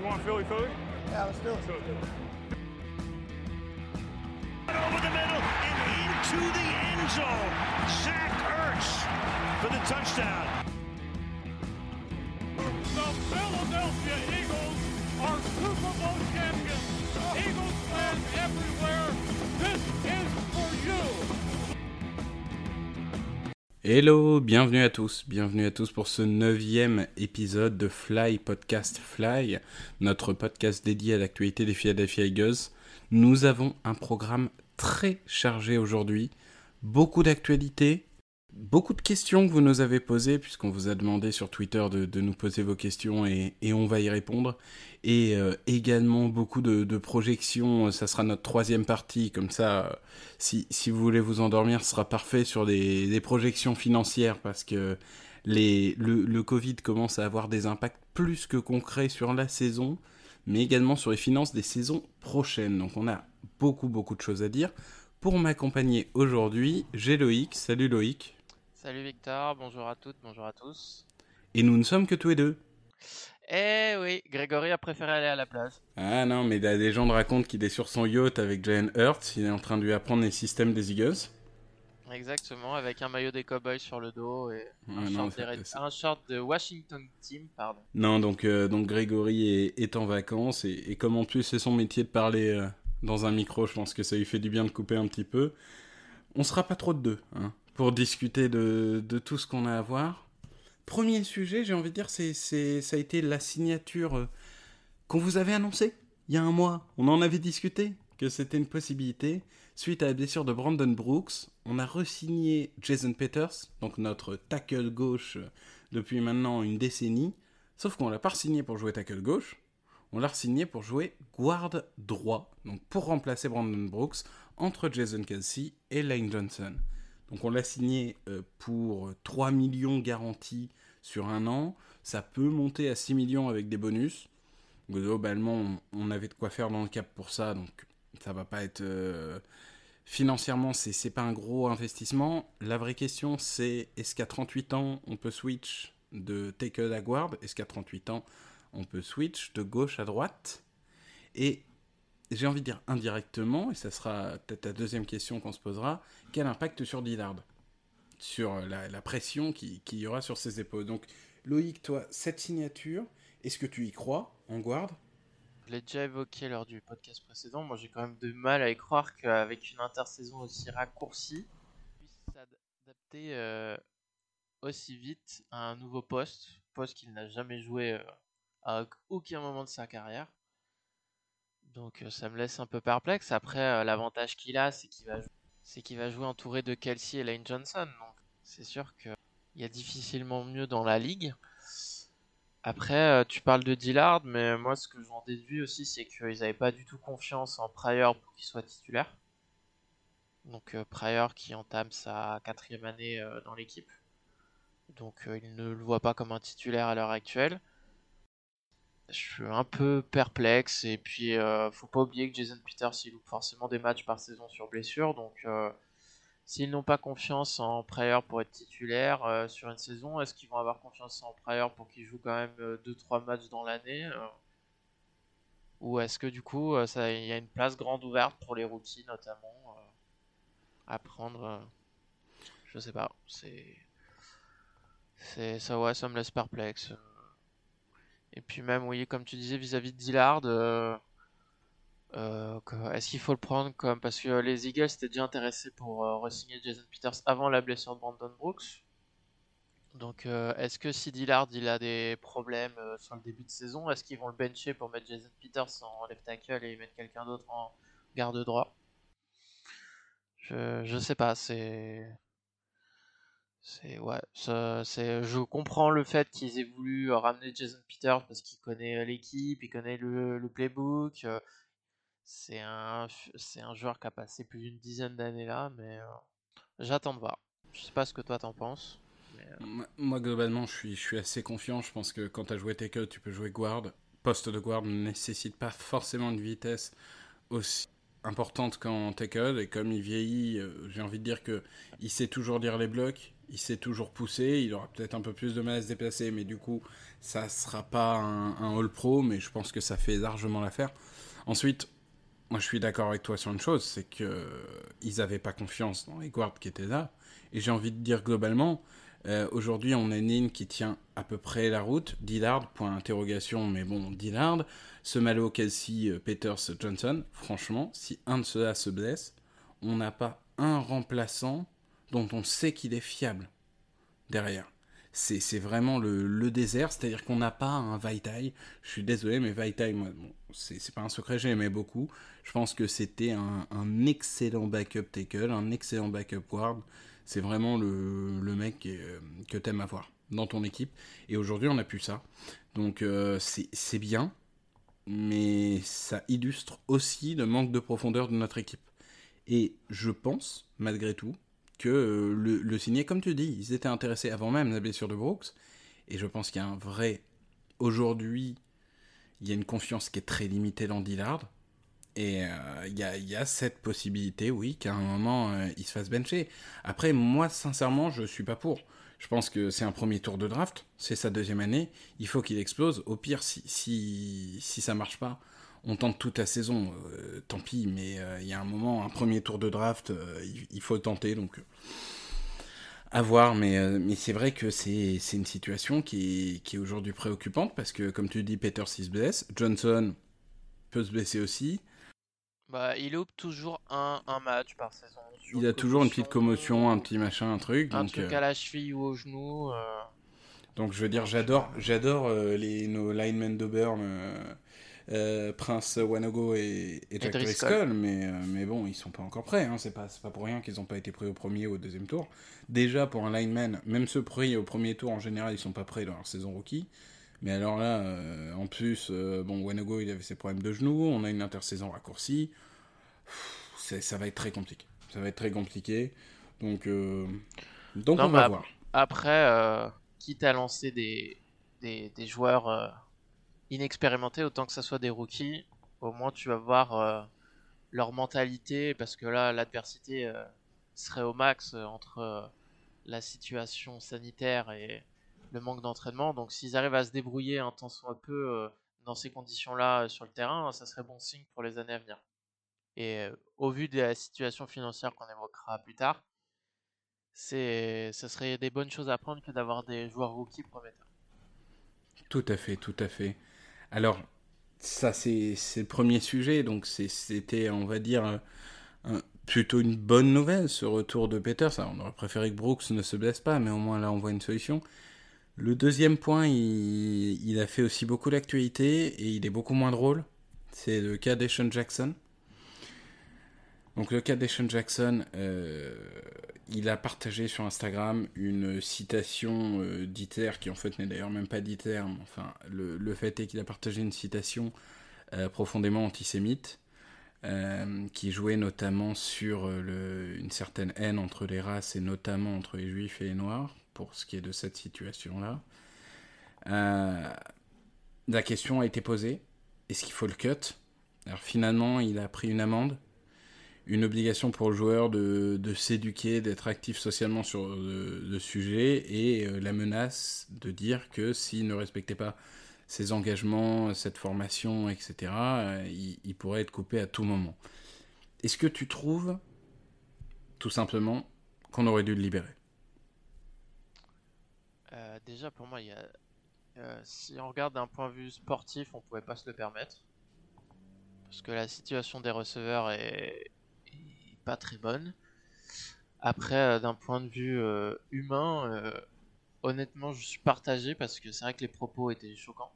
You want Philly Philly? Yeah, let's do it. Philly Philly. over the middle and into the end zone. Zach Ertz for the touchdown. The Philadelphia Eagles are Super Bowl Hello, bienvenue à tous, bienvenue à tous pour ce neuvième épisode de Fly Podcast Fly, notre podcast dédié à l'actualité des Philadelphia Eagles. Nous avons un programme très chargé aujourd'hui, beaucoup d'actualités, beaucoup de questions que vous nous avez posées, puisqu'on vous a demandé sur Twitter de, nous poser vos questions et, on va y répondre. Et euh, également beaucoup de, projections, ça sera notre troisième partie, comme ça, si, si, vous voulez vous endormir, ce sera parfait sur des, projections financières, parce que le Covid commence à avoir des impacts plus que concrets sur la saison, mais également sur les finances des saisons prochaines. Donc on a beaucoup beaucoup de choses à dire. Pour m'accompagner aujourd'hui, j'ai Loïc. Salut Loïc. Salut Victor, bonjour à toutes, bonjour à tous. Et nous ne sommes que tous les deux. Eh oui, Grégory a préféré aller à la plage. Ah non, mais des gens racontent qu'il est sur son yacht avec Jalen Hurts, il est en train de lui apprendre les systèmes des Eagles. Exactement, avec un maillot des Cowboys sur le dos et un, ah, short, non, des... un short, de Washington Team, pardon. Non, donc, euh, donc Grégory est, est, en vacances et, et, comme en plus c'est son métier de parler euh, dans un micro, je pense que ça lui fait du bien de couper un petit peu. On sera pas trop de deux hein, pour discuter de, tout ce qu'on a à voir. Premier sujet, j'ai envie de dire, c'est, c'est, ça a été la signature euh, qu'on vous avait annoncée il y a un mois. On en avait discuté, que c'était une possibilité. Suite à la blessure de Brandon Brooks, on a resigné Jason Peters, donc notre tackle gauche depuis maintenant une décennie. Sauf qu'on l'a pas signé pour jouer tackle gauche, on l'a signé pour jouer guard droit, donc pour remplacer Brandon Brooks entre Jason Kelsey et Lane Johnson. Donc on l'a signé euh, pour 3 millions garantis sur un an. Ça peut monter à 6 millions avec des bonus. Globalement, on avait de quoi faire dans le cap pour ça, donc ça va pas être euh, financièrement, c'est c'est pas un gros investissement. La vraie question, c'est est-ce qu'à 38 ans, on peut switch de tackle à guard Est-ce qu'à 38 ans, on peut switch de gauche à droite? Et j'ai envie de dire indirectement, et ça sera peut-être la deuxième question qu'on se posera, quel impact sur Dillard? Sur la, la pression qu'il qui y aura sur ses épaules. Donc, Loïc, toi, cette signature, est-ce que tu y crois en guard? Je l'ai déjà évoqué lors du podcast précédent, moi j'ai quand même de mal à y croire qu'avec une intersaison aussi raccourcie, on puisse s'adapter euh, aussi vite à un nouveau poste, poste qu'il n'a jamais joué euh, à aucun moment de sa carrière. Donc euh, ça me laisse un peu perplexe. Après, euh, l'avantage qu'il a, c'est qu'il va, qu'il va jouer entouré de Kelsey et Lane Johnson. Donc c'est sûr qu'il y a difficilement mieux dans la ligue. Après, euh, tu parles de Dillard, mais moi, ce que j'en déduis aussi, c'est qu'ils n'avaient pas du tout confiance en Pryor pour qu'il soit titulaire. Donc Pryor qui entame sa quatrième année dans l'équipe. Donc il ne le voit pas comme un titulaire à l'heure actuelle. Je suis un peu perplexe et puis faut pas oublier que Jason Peters il loupe forcément des matchs par saison sur blessure. Donc S'ils n'ont pas confiance en Pryor pour être titulaire euh, sur une saison, est-ce qu'ils vont avoir confiance en Pryor pour qu'il joue quand même 2-3 matchs dans l'année euh Ou est-ce que du coup, il y a une place grande ouverte pour les rookies notamment euh, à prendre Je sais pas. C'est. C'est ça, ouais, ça me laisse perplexe. Et puis même, oui, comme tu disais, vis-à-vis -vis de Dillard. Euh, Est-ce qu'il faut le prendre comme parce que les Eagles étaient déjà intéressés pour euh, re-signer Jason Peters avant la blessure de Brandon Brooks. Donc euh, est-ce que si Dillard il a des problèmes euh, sur le début de saison, est-ce qu'ils vont le bencher pour mettre Jason Peters en left tackle et mettre quelqu'un d'autre en garde droit? Je, je sais pas, c'est c'est ouais, je comprends le fait qu'ils aient voulu ramener Jason Peters parce qu'il connaît l'équipe, il connaît le, playbook, c'est un, c'est un joueur qui a passé plus d'une dizaine d'années là, mais euh, j'attends de voir. Je sais pas ce que toi t'en penses. Euh... Moi, globalement, je suis, je suis assez confiant. Je pense que quand tu as joué tackle, tu peux jouer guard. Poste de guard ne nécessite pas forcément une vitesse aussi, importante qu'en tackle, et comme il vieillit, euh, j'ai envie de dire que il sait toujours lire les blocs, il sait toujours pousser, il aura peut-être un peu plus de mal à se déplacer, mais du coup, ça sera pas un, un All-Pro, mais je pense que ça fait largement l'affaire. Ensuite, moi je suis d'accord avec toi sur une chose, c'est que euh, ils n'avaient pas confiance dans les guards qui étaient là, et j'ai envie de dire globalement, euh, aujourd'hui on a une qui tient à peu près la route, Dillard, point d'interrogation, mais bon, Dillard, Semalo, Kelsey, euh, Peters, Johnson, franchement, si un de ceux-là se blesse, on n'a pas un remplaçant dont on sait qu'il est fiable derrière. C'est vraiment le, désert, c'est-à-dire qu'on n'a pas un Vaitai. Je suis désolé, mais Vaitai, moi, c'est pas un secret, j'aimais beaucoup. Je pense que c'était un, un excellent backup tackle, un excellent backup guard. C'est vraiment le, mec est- que t'aimes avoir dans ton équipe. Et aujourd'hui, on n'a plus ça. Donc, euh, c'est c'est bien, mais ça illustre aussi le manque de profondeur de notre équipe. Et je pense, malgré tout, que euh, le, le signer, comme tu dis, ils étaient intéressés avant même la blessure de Brooks. Et je pense qu'il y a un vrai. Aujourd'hui, il y a une confiance qui est très limitée dans Dillard. Et euh, il y, a, il y a cette possibilité, oui, qu'à un moment, euh, il se fasse bencher. Après, moi, sincèrement, je suis pas pour. Je pense que c'est un premier tour de draft, c'est sa deuxième année. Il faut qu'il explose. Au pire, si, si, si ça marche pas, on tente toute la saison. Euh, tant pis, mais euh, il y a un moment, un premier tour de draft, euh, il, faut tenter. Donc, euh, à voir. Mais, euh, mais c'est vrai que c'est une situation qui est, qui est aujourd'hui préoccupante parce que, comme tu dis, Peters il se blesse. Johnson peut se blesser aussi. Bah, il loupe toujours un, un match par saison. Il a toujours une petite commotion, un petit machin, un truc. Un donc, truc euh, à la cheville ou au genou. euh, Donc je veux dire, j'adore, j'adore euh, les nos linemen d'Auburn, euh, Prince Wanogo et, et Jack. Driscoll, mais, mais bon, ils sont pas encore prêts. Hein, c'est pas, c'est pas pour rien qu'ils n'ont pas été pris au premier ou au deuxième tour. Déjà pour un lineman, même ceux pris au premier tour en général, ils sont pas prêts dans leur saison rookie. Mais alors là, euh, en plus, euh, bon, Wanogo, il avait ses problèmes de genoux, on a une intersaison raccourcie. Pff, ça va être très compliqué. Ça va être très compliqué. Donc, euh, donc Non, on va voir. Après, euh, quitte à lancer des, des, des joueurs inexpérimentés, autant que ça soit des rookies, au moins tu vas voir leur mentalité, parce que là, l'adversité serait au max entre la situation sanitaire et le manque d'entraînement. Donc s'ils arrivent à se débrouiller un tant soit peu euh, dans ces conditions-là euh, sur le terrain, ça serait bon signe pour les années à venir. Et euh, au vu de la situation financière qu'on évoquera plus tard, c'est, ce serait des bonnes choses à prendre que d'avoir des joueurs rookies prometteurs. Tout à fait, tout à fait. Alors, ça, c'est le premier sujet, donc c'était, on va dire, plutôt une bonne nouvelle, ce retour de Peters. Alors, on aurait préféré que Brooks ne se blesse pas, mais au moins là, on voit une solution. Le deuxième point, il, a fait aussi beaucoup d'actualité, et il est beaucoup moins drôle. C'est le cas d'Eshon Jackson. Donc le cas d'Eshon Jackson, euh, il a partagé sur Instagram une citation euh, d'Iter, qui en fait n'est d'ailleurs même pas d'Iter, mais enfin le, fait est qu'il a partagé une citation euh, profondément antisémite, qui jouait notamment sur une certaine haine entre les races et notamment entre les juifs et les noirs, pour ce qui est de cette situation-là. Euh, la question a été posée, est-ce qu'il faut le cut? Alors finalement, il a pris une amende une obligation pour le joueur de, s'éduquer, d'être actif socialement sur le, le sujet et euh, la menace de dire que s'il ne respectait pas ses engagements, cette formation, etc., euh, il pourrait être coupé à tout moment. Est-ce que tu trouves, tout simplement, qu'on aurait dû le libérer? Euh, déjà, pour moi, il y a, euh, si on regarde d'un point de vue sportif, on pouvait pas se le permettre. Parce que la situation des receveurs est, pas très bonne. Après, euh, d'un point de vue humain, honnêtement, je suis partagé parce que c'est vrai que les propos étaient choquants.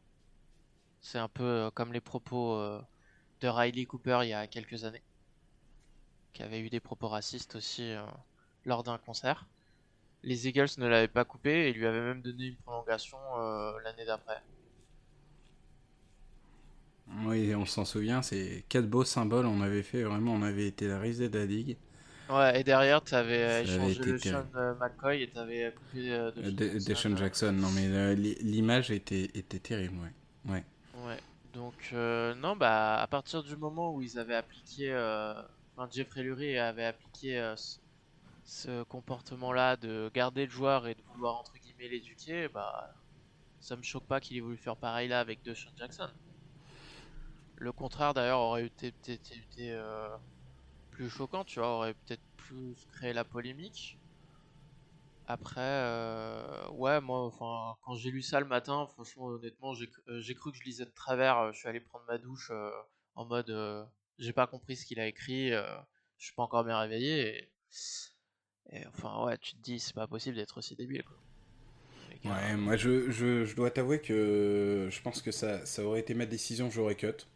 C'est un peu comme les propos de Riley Cooper il y a quelques années, qui avait eu des propos racistes aussi lors d'un concert. Les Eagles ne l'avaient pas coupé et lui avaient même donné une prolongation euh, l'année d'après. Oui, on s'en souvient, c'est quatre beaux symboles, on avait fait vraiment, on avait été la risée de la ligue. Ouais, et derrière, tu avais Ça avait échangé le Sean euh, McCoy et tu avais coupé euh, Euh, Deshaun De- Jackson, Deshaun euh, Jackson, non mais euh, l'i- l'image était, était terrible, ouais. ouais. Ouais, Donc non, bah à partir du moment où ils avaient appliqué, enfin Jeffrey Lurie avait appliqué ce, comportement-là de garder le joueur et de vouloir entre guillemets l'éduquer, bah ça me choque pas qu'il ait voulu faire pareil là avec DeShaun Jackson. Le contraire d'ailleurs aurait été, été, plus choquant, tu vois, aurait peut-être plus créé la polémique. Après, euh, ouais, moi, enfin, quand j'ai lu ça le matin, franchement, honnêtement, j'ai euh, cru que je lisais de travers. Euh, je suis allé prendre ma douche en mode, j'ai pas compris ce qu'il a écrit, je suis pas encore bien réveillé. Et, enfin, ouais, tu te dis, c'est pas possible d'être aussi débile. Ouais, moi, je, je, je dois t'avouer que je pense que ça, ça aurait été ma décision, j'aurais cut.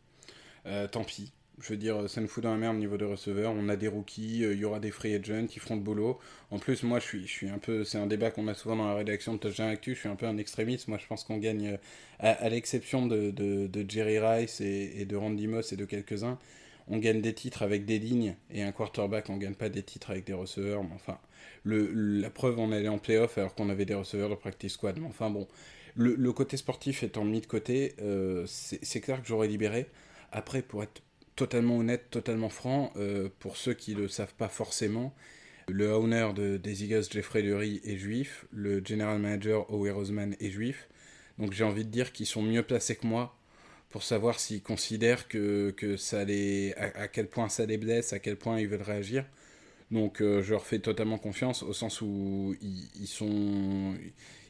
tant pis. Je veux dire, ça nous fout dans la merde au niveau des receveurs. On a des rookies, euh, il y aura des free agents qui feront le boulot. En plus, moi, je suis, je suis un peu. C'est un débat qu'on a souvent dans la rédaction de Touchdown Actu. Je suis un peu un extrémiste. Moi, je pense qu'on gagne, euh, à, l'exception de, de, Jerry Rice et, de Randy Moss et de quelques-uns, on gagne des titres avec des lignes et un quarterback. On gagne pas des titres avec des receveurs. Mais enfin, la preuve, on allait en playoff alors qu'on avait des receveurs de practice squad. Mais enfin, bon. Le, côté sportif étant mis de côté, euh, c'est clair que j'aurais libéré. Après, pour être totalement honnête, totalement franc, euh, pour ceux qui ne le savent pas forcément, le owner de, des Jeffrey Lurie, est juif, le general manager, Howie Roseman, est juif. Donc j'ai envie de dire qu'ils sont mieux placés que moi pour savoir s'ils considèrent que, que ça les, à, quel point ça les blesse, à quel point ils veulent réagir. Donc euh, je leur fais totalement confiance au sens où ils, sont,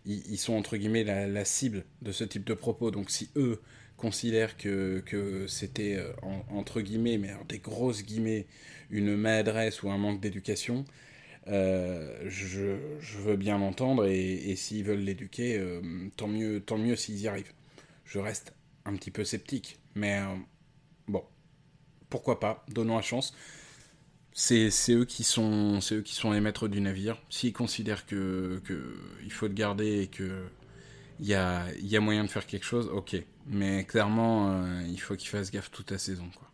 ils, sont entre guillemets la, cible de ce type de propos. Donc si eux considère que, que c'était, euh, entre guillemets, mais des grosses guillemets, une maladresse ou un manque d'éducation, euh, je, je, veux bien l'entendre et, s'ils veulent l'éduquer, tant mieux, tant mieux s'ils y arrivent. Je reste un petit peu sceptique, mais bon, pourquoi pas, donnons la chance. C'est, eux qui sont, eux qui sont les maîtres du navire. S'ils considèrent que, que il faut le garder et que il y a, y a moyen de faire quelque chose, ok. Mais clairement, euh, il faut qu'il fasse gaffe toute la saison. Quoi.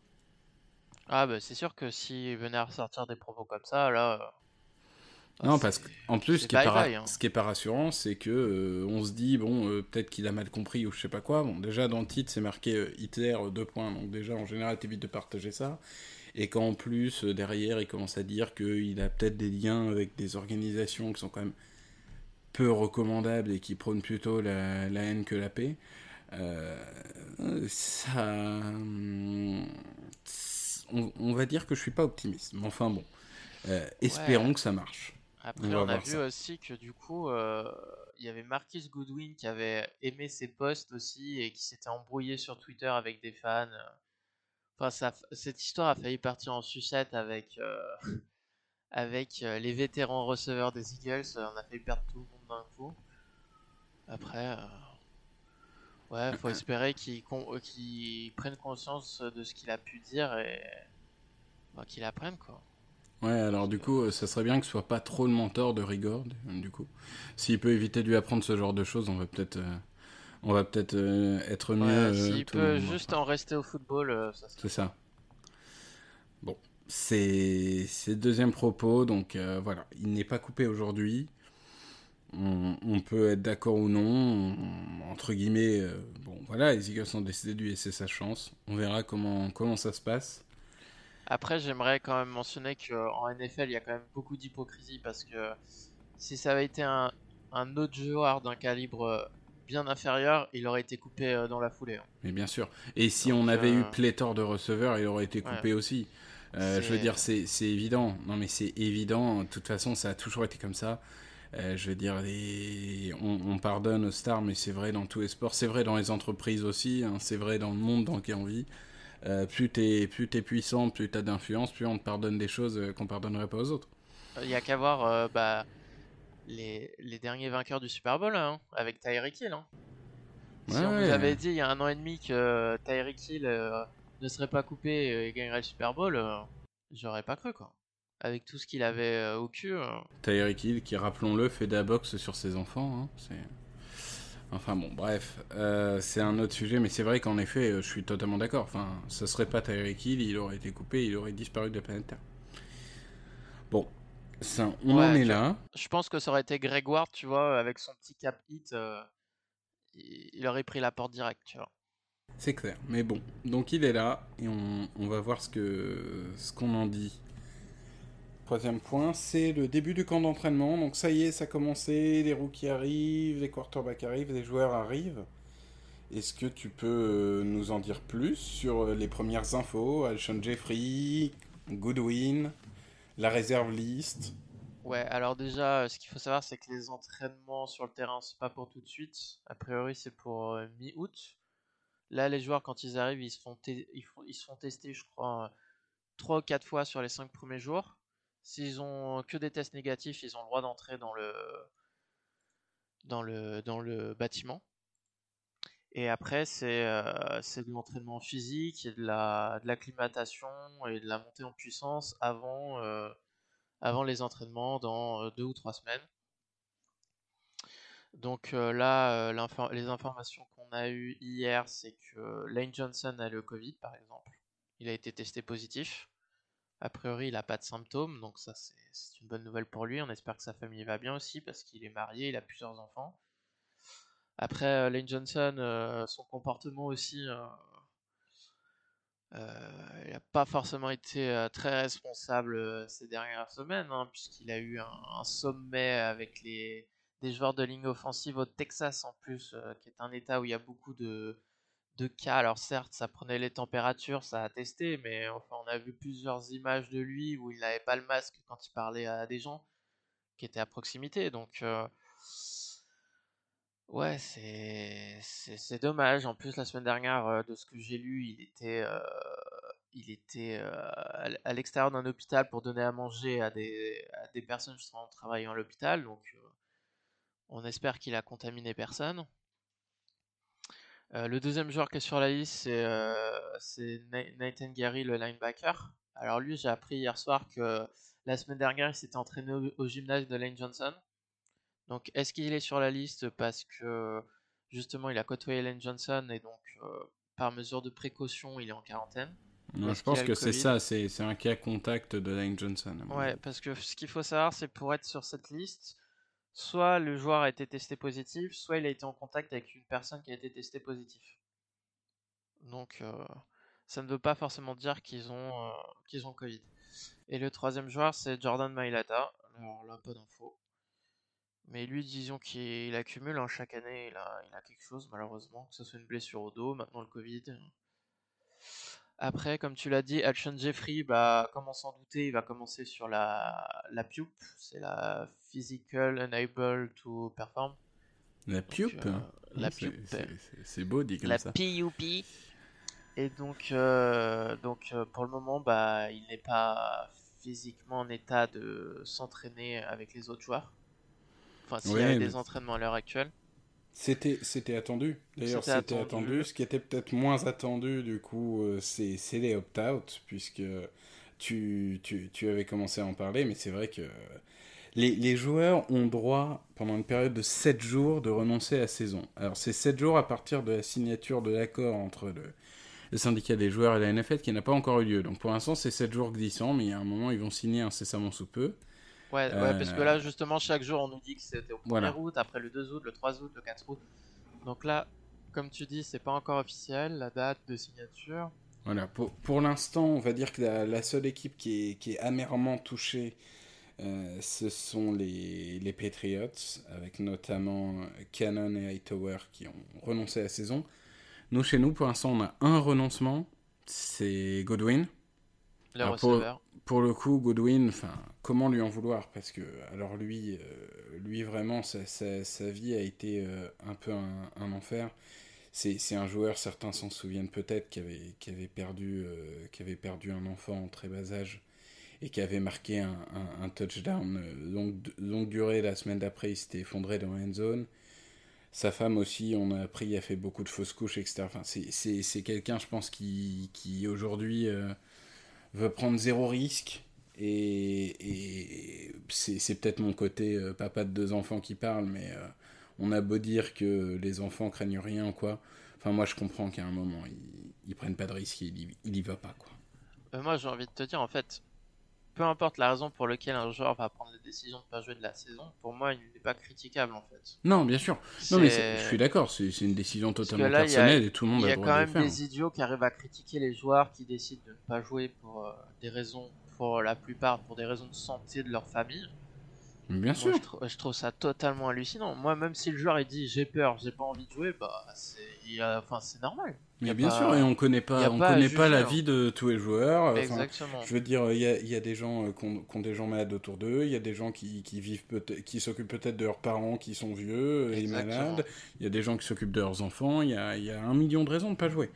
Ah bah c'est sûr que s'il venait à ressortir des propos comme ça, là... Euh, non, parce qu'en plus, ce qui, est pas, hein. ce qui est pas rassurant, c'est que euh, on se dit, bon, peut-être qu'il a mal compris ou je sais pas quoi. Bon, déjà, dans le titre, c'est marqué Hitler, deux points. Donc déjà, en général, t'évites de partager ça. Et qu'en plus, derrière, il commence à dire qu'il a peut-être des liens avec des organisations qui sont quand même peu recommandables et qui prônent plutôt la, la haine que la paix. Euh, ça, on, va dire que je suis pas optimiste, mais enfin bon, euh, espérons que ça marche. Après, on, a vu aussi que du coup, euh, il y avait Marquis Goodwin qui avait aimé ses posts aussi et qui s'était embrouillé sur Twitter avec des fans. Enfin, ça, cette histoire a failli partir en sucette avec, avec les vétérans receveurs des Eagles. On a fait perdre tout le monde d'un coup. Après, Ouais, faut espérer qu'il qu prenne conscience de ce qu'il a pu dire et bah, qu'il apprenne quoi. Ouais, alors du coup, ça serait bien que ce soit pas trop le mentor de Rigord, du coup. S'il peut éviter de lui apprendre ce genre de choses, on va peut-être euh, on va peut-être euh, être mieux. Euh, s'il peut juste en rester au football, ça C'est ça. Bon, c'est le deuxième propos, donc voilà, il n'est pas coupé aujourd'hui on, peut être d'accord ou non, entre guillemets, euh, bon voilà, les Eagles ont décidé de lui laisser sa chance, on verra comment, comment ça se passe. Après, j'aimerais quand même mentionner qu'en NFL, il y a quand même beaucoup d'hypocrisie parce que si ça avait été un, autre joueur d'un calibre bien inférieur, il aurait été coupé euh, dans la foulée. Hein. Mais bien sûr. Et si on avait eu euh, pléthore de receveurs, il aurait été coupé aussi. je veux dire, c'est évident. Non, mais c'est évident. De toute façon, ça a toujours été comme ça. Euh, je veux dire, on, pardonne aux stars, mais c'est vrai dans tous les sports, c'est vrai dans les entreprises aussi, hein. c'est vrai dans le monde dans lequel on vit. Euh, plus t'es plus es puissant, plus t'as d'influence, plus on te pardonne des choses euh, qu'on pardonnerait pas aux autres. Il y a qu'à voir bah, les, derniers vainqueurs du Super Bowl hein, avec Tyreek Hill. Hein. Si on vous avait dit il y a un an et demi que Tyreek Hill ne serait pas coupé et gagnerait le Super Bowl, j'aurais pas cru quoi avec tout ce qu'il avait euh, au cul. Euh. Tyreek Hill, qui rappelons-le, fait de la boxe sur ses enfants. Hein, c'est... Enfin bon, bref, euh, c'est un autre sujet, mais c'est vrai qu'en effet, je suis totalement d'accord. Enfin, ce serait pas Tyreek Hill, il aurait été coupé, il aurait disparu de la planète Terre. Bon, ça, on en est là. Je pense que ça aurait été Grégoire, tu vois, avec son petit cap hit, il aurait pris la porte directe, tu vois. C'est clair. Mais bon, donc il est là et on, on va voir ce que ce qu'on en dit. Troisième point, c'est le début du camp d'entraînement. Donc ça y est, ça a commencé, les rookies arrivent, les quarterbacks arrivent, les joueurs arrivent. Est-ce que tu peux euh, nous en dire plus sur euh, les premières infos? Alshon Jeffrey, Goodwin, la réserve liste Ouais, alors déjà, euh, ce qu'il faut savoir, c'est que les entraînements sur le terrain, c'est pas pour tout de suite. A priori, c'est pour mi-août. Là, les joueurs, quand ils arrivent, ils se ils ils se font tester, je crois, 3 ou 4 fois sur les 5 premiers jours. S'ils ont que des tests négatifs, ils ont le droit d'entrer dans le, dans, le, dans le bâtiment. Et après, c'est euh, de l'entraînement physique de la, de l'acclimatation et de la montée en puissance avant, euh, avant les entraînements dans euh, deux ou trois semaines. Donc là, les informations qu'on a eues hier, c'est que Lane Johnson a le Covid, par exemple. Il a été testé positif. A priori, il n'a pas de symptômes, donc ça c'est une bonne nouvelle pour lui. On espère que sa famille va bien aussi parce qu'il est marié, il a plusieurs enfants. Après, euh, Lane Johnson, euh, son comportement aussi, euh, il n'a pas forcément été très responsable ces dernières semaines, hein, puisqu'il a eu un, sommet avec les, des joueurs de ligne offensive au Texas en plus, qui est un état où il y a beaucoup de, de cas. Alors certes, ça prenait les températures, ça a testé, mais enfin, on a vu plusieurs images de lui où il n'avait pas le masque quand il parlait à des gens qui étaient à proximité. Donc euh, ouais, c'est dommage. En plus, la semaine dernière, euh, de ce que j'ai lu, il était euh, à l'extérieur d'un hôpital pour donner à manger à des, à des personnes justement travaillant à l'hôpital. Donc on espère qu'il a contaminé personne. Euh, le deuxième joueur qui est sur la liste, c'est euh, Nathan Gary, le linebacker. Alors lui, j'ai appris hier soir que la semaine dernière, il s'était entraîné au, gymnase de Lane Johnson. Donc est-ce qu'il est sur la liste parce que justement il a côtoyé Lane Johnson et donc euh, par mesure de précaution, il est en quarantaine? Je pense que c'est ça, c'est un cas contact de Lane Johnson. Ouais, parce que ce qu'il faut savoir, c'est pour être sur cette liste, soit le joueur a été testé positif, soit il a été en contact avec une personne qui a été testée positif. Donc euh, ça ne veut pas forcément dire qu'ils ont, euh, qu'ils ont Covid. Et le troisième joueur, c'est Jordan Mailata. Alors là, pas d'infos. Mais lui, disons qu'il accumule, hein, chaque année, il a, il a quelque chose, malheureusement, que ce soit une blessure au dos, maintenant le Covid. Après, comme tu l'as dit, Alshon Jeffrey, bah, comme on s'en doutait, il va commencer sur la, la PUP, c'est la Physical Unable to Perform. La PUP euh, La PUP. C'est beau dit comme la ça. La PUP. Et donc, euh, donc euh, pour le moment, bah, il n'est pas physiquement en état de s'entraîner avec les autres joueurs. Enfin, s'il y a des entraînements à l'heure actuelle. C'était, c'était attendu. D'ailleurs, c'était attendu. Ce qui était peut-être moins attendu, du coup, euh, c'est, c'est les opt-out, puisque tu, tu, tu, avais commencé à en parler, mais c'est vrai que les, les, joueurs ont droit, pendant une période de 7 jours, de renoncer à la saison. Alors, c'est 7 jours à partir de la signature de l'accord entre le, le syndicat des joueurs et la NFL qui n'a pas encore eu lieu. Donc, pour l'instant, c'est 7 jours glissants, mais il y a un moment, ils vont signer incessamment sous peu. Ouais, parce que là, justement, chaque jour, on nous dit que c'était au 1er août, après le 2 août, le 3 août, le 4 août. Donc là, comme tu dis, c'est pas encore officiel, la date de signature. Voilà, pour, pour l'instant, on va dire que la, seule équipe qui est, qui est amèrement touchée, euh, ce sont les, les Patriots, avec notamment Cannon et Hightower qui ont renoncé à la saison. Nous, chez nous, pour l'instant, on a un renoncement, c'est Godwin. Le receveur pour le coup, Godwin, enfin, comment lui en vouloir? Parce que, alors lui, euh, lui vraiment, sa, vie a été euh, un peu un, enfer. C'est un joueur, certains s'en souviennent peut-être, qui avait, perdu, euh, qui avait perdu un enfant en très bas âge et qui avait marqué un, touchdown longue, durée. La semaine d'après, il s'était effondré dans la zone. Sa femme aussi, on a appris, a fait beaucoup de fausses couches, etc. Enfin, c'est quelqu'un, je pense, qui aujourd'hui veut prendre zéro risque. Et, c'est peut-être mon côté euh, papa de deux enfants qui parle, mais euh, on a beau dire que les enfants craignent rien, quoi. Enfin, moi, je comprends qu'à un moment, ils, ils, prennent pas de risque, ils, ils y va pas, quoi. Euh, moi, j'ai envie de te dire, en fait, peu importe la raison pour laquelle un joueur va prendre la décision de pas jouer de la saison, pour moi, il n'est pas critiquable en fait. Non, bien sûr. Non, mais je suis d'accord, c'est une décision totalement personnelle et tout le monde a le droit de Il y a quand même des idiots qui arrivent à critiquer les joueurs qui décident de ne pas jouer pour euh, des raisons, pour la plupart, pour des raisons de santé de leur famille. Bien sûr. Je, trouve ça totalement hallucinant. Moi, même si le joueur il dit j'ai peur, j'ai pas envie de jouer, bah c'est, enfin c'est normal. Mais bien sûr, et on connaît pas, on connaît pas la hein. vie de tous les joueurs. Exactement. je veux dire, il y a, y a, des gens euh, qui ont, ont, des gens malades autour d'eux, il y a des gens qui, qui vivent peut-être, qui s'occupent peut-être de leurs parents qui sont vieux et malades, il y a des gens qui s'occupent de leurs enfants, il y a, y a un million de raisons de pas jouer.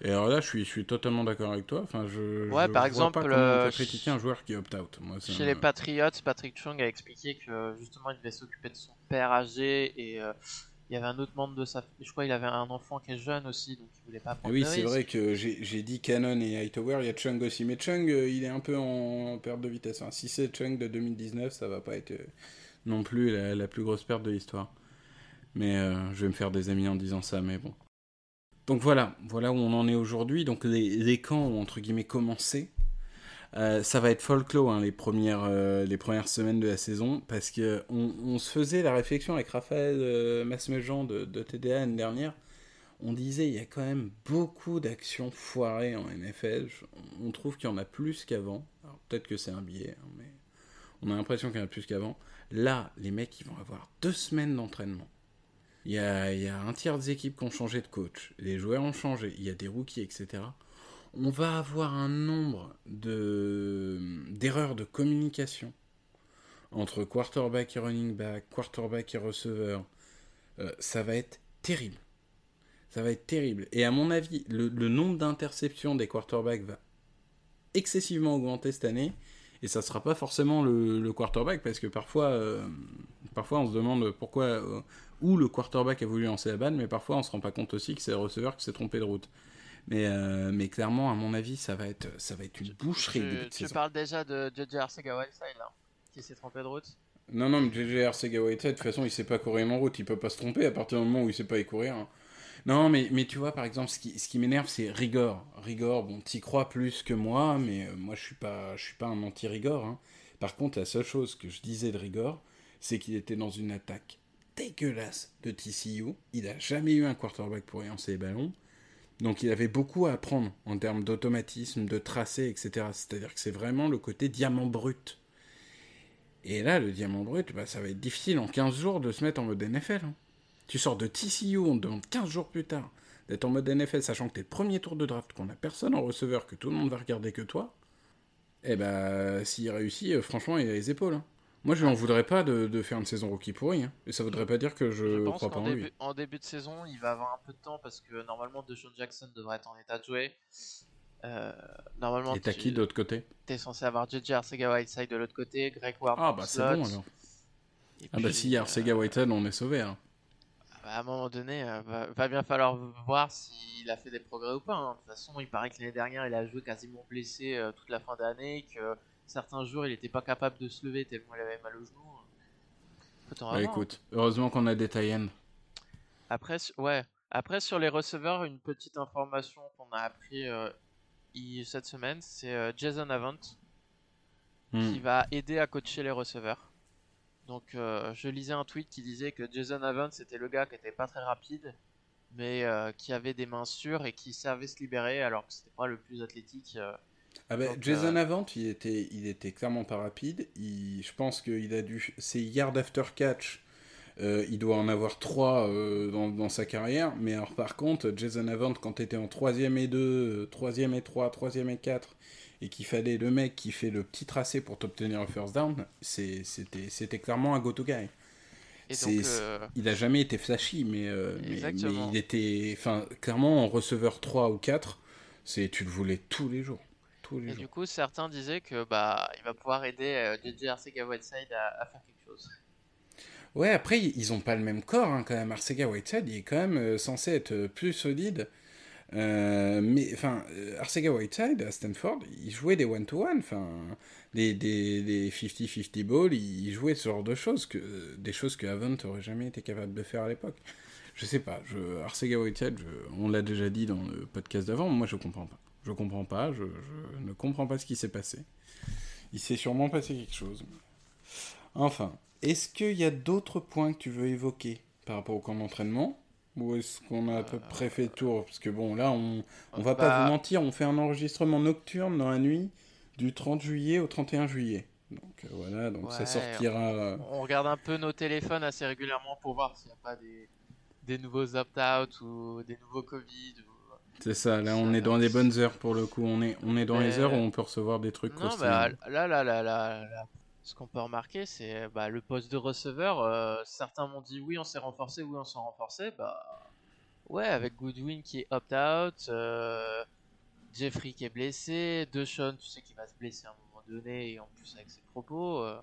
Et alors là, je suis, je suis totalement d'accord avec toi. Enfin, je, ouais, par exemple, pas euh, critiquer un joueur qui opt-out. Chez les Patriots, Patrick Chung a expliqué que justement, il devait s'occuper de son père âgé et euh, il y avait un autre membre de sa. Je crois qu'il avait un enfant qui est jeune aussi, donc il voulait pas prendre. Oui, c'est vrai que j'ai dit Canon et Hightower, il y a Chung aussi, mais Chung, euh, il est un peu en perte de vitesse. Hein. Si c'est Chung de 2019, ça va pas être non plus la, la, plus grosse perte de l'histoire. Mais je vais me faire des amis en disant ça, mais bon. Donc voilà, voilà où on en est aujourd'hui. Donc les, camps ont entre guillemets commencé. Euh, ça va être folklore hein, les, premières, euh, les premières semaines de la saison parce que on, se faisait la réflexion avec Raphaël euh, Masmejean de, TDA l'année dernière. On disait il y a quand même beaucoup d'actions foirées en NFL. On trouve qu'il y en a plus qu'avant. Peut-être que c'est un biais, hein, mais on a l'impression qu'il y en a plus qu'avant. Là, les mecs, ils vont avoir deux semaines d'entraînement il y a, un tiers des équipes qui ont changé de coach. Les joueurs ont changé. Il y a des rookies, etc. On va avoir un nombre d'erreurs de communication entre quarterback et running back, quarterback et receveur. Euh, ça va être terrible. Ça va être terrible. Et à mon avis, le, nombre d'interceptions des quarterbacks va excessivement augmenter cette année. Et ça sera pas forcément le, quarterback, parce que parfois, euh, parfois on se demande pourquoi, euh, où le quarterback a voulu lancer la balle, mais parfois on se rend pas compte aussi que c'est le receveur qui s'est trompé de route. Mais, euh, mais clairement, à mon avis, ça va être, ça va être une boucherie. Tu, tu parles déjà de JJ Arcega-Whiteside, là, qui s'est trompé de route Non, non, mais JJ Arcega-Whiteside, de toute façon, il sait pas courir en route, il peut pas se tromper à partir du moment où il sait pas y courir. Hein. Non, mais, mais tu vois, par exemple, ce qui, m'énerve, c'est Rigor. Rigor, bon, t'y crois plus que moi, mais euh, moi, je suis pas, je suis pas un anti-Rigor. Hein. Par contre, la seule chose que je disais de Rigor, c'est qu'il était dans une attaque dégueulasse de TCU. Il n'a jamais eu un quarterback pour lancer les ballons. Donc il avait beaucoup à apprendre en termes d'automatisme, de tracé, etc. C'est-à-dire que c'est vraiment le côté diamant brut. Et là, le diamant brut, bah, ça va être difficile en 15 jours de se mettre en mode NFL. Hein. Tu sors de TCU, on te demande 15 jours plus tard d'être en mode NFL, sachant que t'es le premier tour de draft, qu'on a personne en receveur, que tout le monde va regarder que toi. Et eh bah, s'il réussit, euh, franchement, il a les épaules. Hein. Moi, je n'en voudrais pas de, faire une saison rookie pourrie. Hein. Et ça voudrait pas dire que je, ne crois pas en début, lui. En début de saison, il va avoir un peu de temps parce que normalement, DeShaun Jackson devrait être en état de jouer. Euh, normalement, et t'as qui de l'autre côté? T'es censé avoir JJ Arcega Whiteside de l'autre côté, Greg Ward. Ah bah c'est bon alors. ah bah si Arcega euh, Whiteside, on est sauvé. Hein. Bah, à un moment donné, euh, va, bien falloir voir s'il a fait des progrès ou pas. Hein. De toute façon, il paraît que l'année dernière, il a joué quasiment blessé toute la fin d'année, que certains jours, il n'était pas capable de se lever tellement il avait mal au genou. Bah, écoute, heureusement qu'on a des tie Après, ouais. Après, sur les receveurs, une petite information qu'on a appris euh, cette semaine, c'est euh, Jason Avant hmm. qui va aider à coacher les receveurs. Donc, euh, je lisais un tweet qui disait que Jason Avant c'était le gars qui était pas très rapide, mais qui avait des mains sûres et qui savait se libérer, alors que c'était pas le plus athlétique. Ah ben, Jason euh, Avant, il était, il était clairement pas rapide. Il, je pense qu'il a dû. C'est yard after catch. Euh, il doit en avoir 3 euh, dans, dans, sa carrière. Mais alors, par contre, Jason Avant, quand tu étais en 3ème et 2, 3ème et 3, 3ème et 4, et qu'il fallait le mec qui fait le petit tracé pour t'obtenir un first down, c'était clairement un go-to guy. Il a jamais été flashy, mais, mais, mais, il était. Enfin, clairement, en receveur 3 ou 4, tu le voulais tous les jours et du coup, certains disaient que bah il va pouvoir aider DJ Arcega Whiteside à, faire quelque chose. Ouais, après ils ont pas le même corps hein, quand même. Arcega Whiteside, il est quand même euh, censé être euh, plus solide. Euh, mais enfin, Arcega Whiteside à Stanford, il jouait des one-to-one, enfin des, des, 50-50 balls, il jouait ce genre de choses, que, des choses que Avant aurait jamais été capable de faire à l'époque. Je sais pas, je, Arcega Whiteside, on l'a déjà dit dans le podcast d'avant, moi je comprends pas. Je comprends pas, je, ne comprends pas ce qui s'est passé. Il s'est sûrement passé quelque chose. Enfin, est-ce qu'il y a d'autres points que tu veux évoquer par rapport au camp d'entraînement? Ou est-ce qu'on a à peu près fait le tour Parce que bon, là, on, on va pas vous mentir, on fait un enregistrement nocturne dans la nuit du 30 juillet au 31 juillet. Donc euh, voilà, donc ça sortira... euh, On regarde un peu nos téléphones assez régulièrement pour voir s'il n'y a pas des, des nouveaux opt-out ou des nouveaux Covid. ou- C'est ça, là on est dans les bonnes heures pour le coup, on est, on est dans les heures où on peut recevoir des trucs Non, bah, là, là, là, là, là, ce qu'on peut remarquer, c'est bah, le poste de receveur. euh, certains m'ont dit oui, on s'est renforcé, oui, on s'est renforcé. Bah, ouais, avec Goodwin qui est opt-out, euh, Jeffrey qui est blessé, DeShaun, tu sais qu'il va se blesser à un moment donné, et en plus avec ses propos. euh,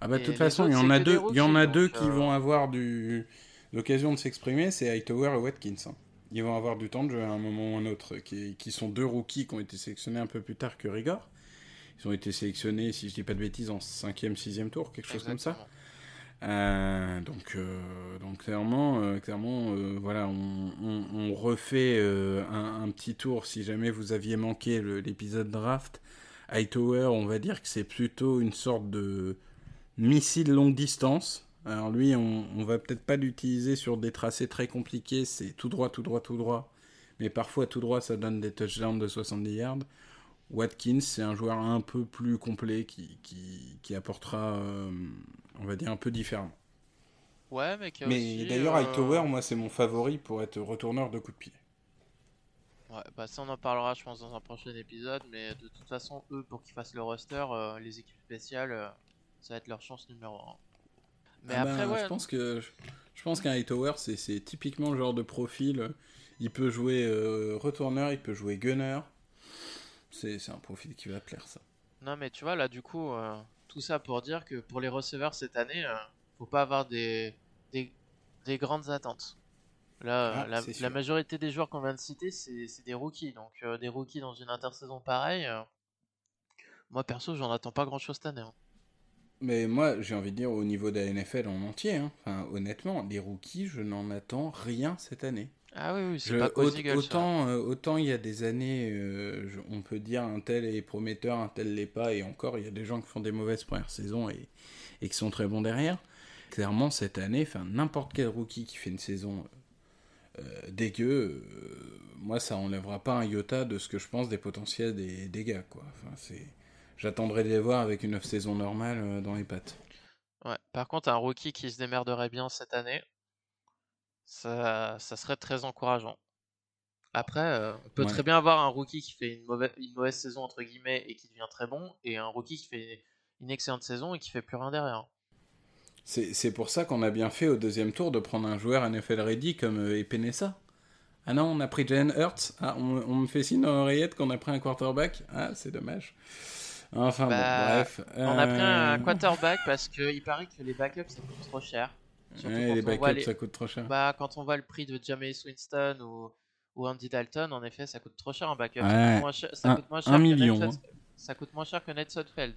Ah bah de toute façon, il y en a deux, il y en a deux qui euh, vont avoir du l'occasion de s'exprimer, c'est Hightower et Watkins. hein. Ils vont avoir du temps de jeu à un moment ou un autre, qui, qui sont deux rookies qui ont été sélectionnés un peu plus tard que Rigor. Ils ont été sélectionnés, si je dis pas de bêtises, en 5e, 6e tour, quelque chose comme ça. Euh, donc, euh, donc clairement, euh, clairement, voilà, on, on- on refait un, un petit tour. Si jamais vous aviez manqué l'épisode draft, Hightower, on va dire que c'est plutôt une sorte de missile longue distance. Alors lui, on, on va peut-être pas l'utiliser sur des tracés très compliqués. C'est tout droit, tout droit, tout droit. Mais parfois, tout droit, ça donne des touchdowns de 70 yards. Watkins, c'est un joueur un peu plus complet qui, qui, qui apportera, euh, on va dire, un peu différent. Ouais, mais qui a Mais d'ailleurs, euh, Hightower, moi, c'est mon favori pour être retourneur de coup de pied. Ouais, bah ça on en parlera je pense dans un prochain épisode, mais de toute façon eux pour qu'ils fassent le roster, euh, les équipes spéciales, euh, ça va être leur chance numéro 1. Mais Ah après ben, ouais, je pense que je pense qu'un Hightower, c'est c'est typiquement le genre de profil. Il peut jouer euh, retourneur, il peut jouer gunner. C'est un profil qui va plaire, ça. non mais tu vois là du coup, euh, tout ça pour dire que pour les receveurs cette année, euh, faut pas avoir des, des, des grandes attentes. Là, Ah, la, majorité des joueurs qu'on vient de citer, c'est des rookies, donc euh, des rookies dans une intersaison pareille. euh, moi perso j'en attends pas grand chose cette année. hein. Mais moi, j'ai envie de dire, au niveau de la NFL en entier, hein, enfin, honnêtement, les rookies, je n'en attends rien cette année. Ah oui oui, c'est pas autant, euh, autant il y a des années, euh, je- on peut dire un tel est prometteur, un tel l'est pas, et encore, il y a des gens qui font des mauvaises premières saisons et, et qui sont très bons derrière. Clairement, cette année, n'importe quel rookie qui fait une saison euh, dégueu, euh, moi, ça enlèvera pas un iota de ce que je pense des potentiels des, des gars, quoi. Enfin, c'est... J'attendrai de les voir avec une off-saison normale dans les pattes. Ouais. Par contre, un rookie qui se démerderait bien cette année, ça, ça serait très encourageant. Après, euh, on peut Ouais. très bien avoir un rookie qui fait une mauvaise, une mauvaise saison entre guillemets et qui devient très bon, et un rookie qui fait une excellente saison et qui fait plus rien derrière. C'est, c'est pour ça qu'on a bien fait au deuxième tour de prendre un joueur NFL ready comme euh, Epenesa. Ah non, on a pris Jalen Hurts. Ah, on, on me fait signe dans l'oreillette qu'on a pris un quarterback. Ah, c'est dommage. Enfin Bah, bon, bref. On a pris un Euh, quarterback parce qu'il paraît que les backups ça coûte trop cher. Ouais, les backups, les- ça coûte trop cher. Bah, quand on voit le prix de Jameis Winston ou, ou Andy Dalton, en effet, ça coûte trop cher un backup. Ça Ouais. coûte moins cher, ça coûte moins hein. Ça coûte moins cher que Nate Sudfeld.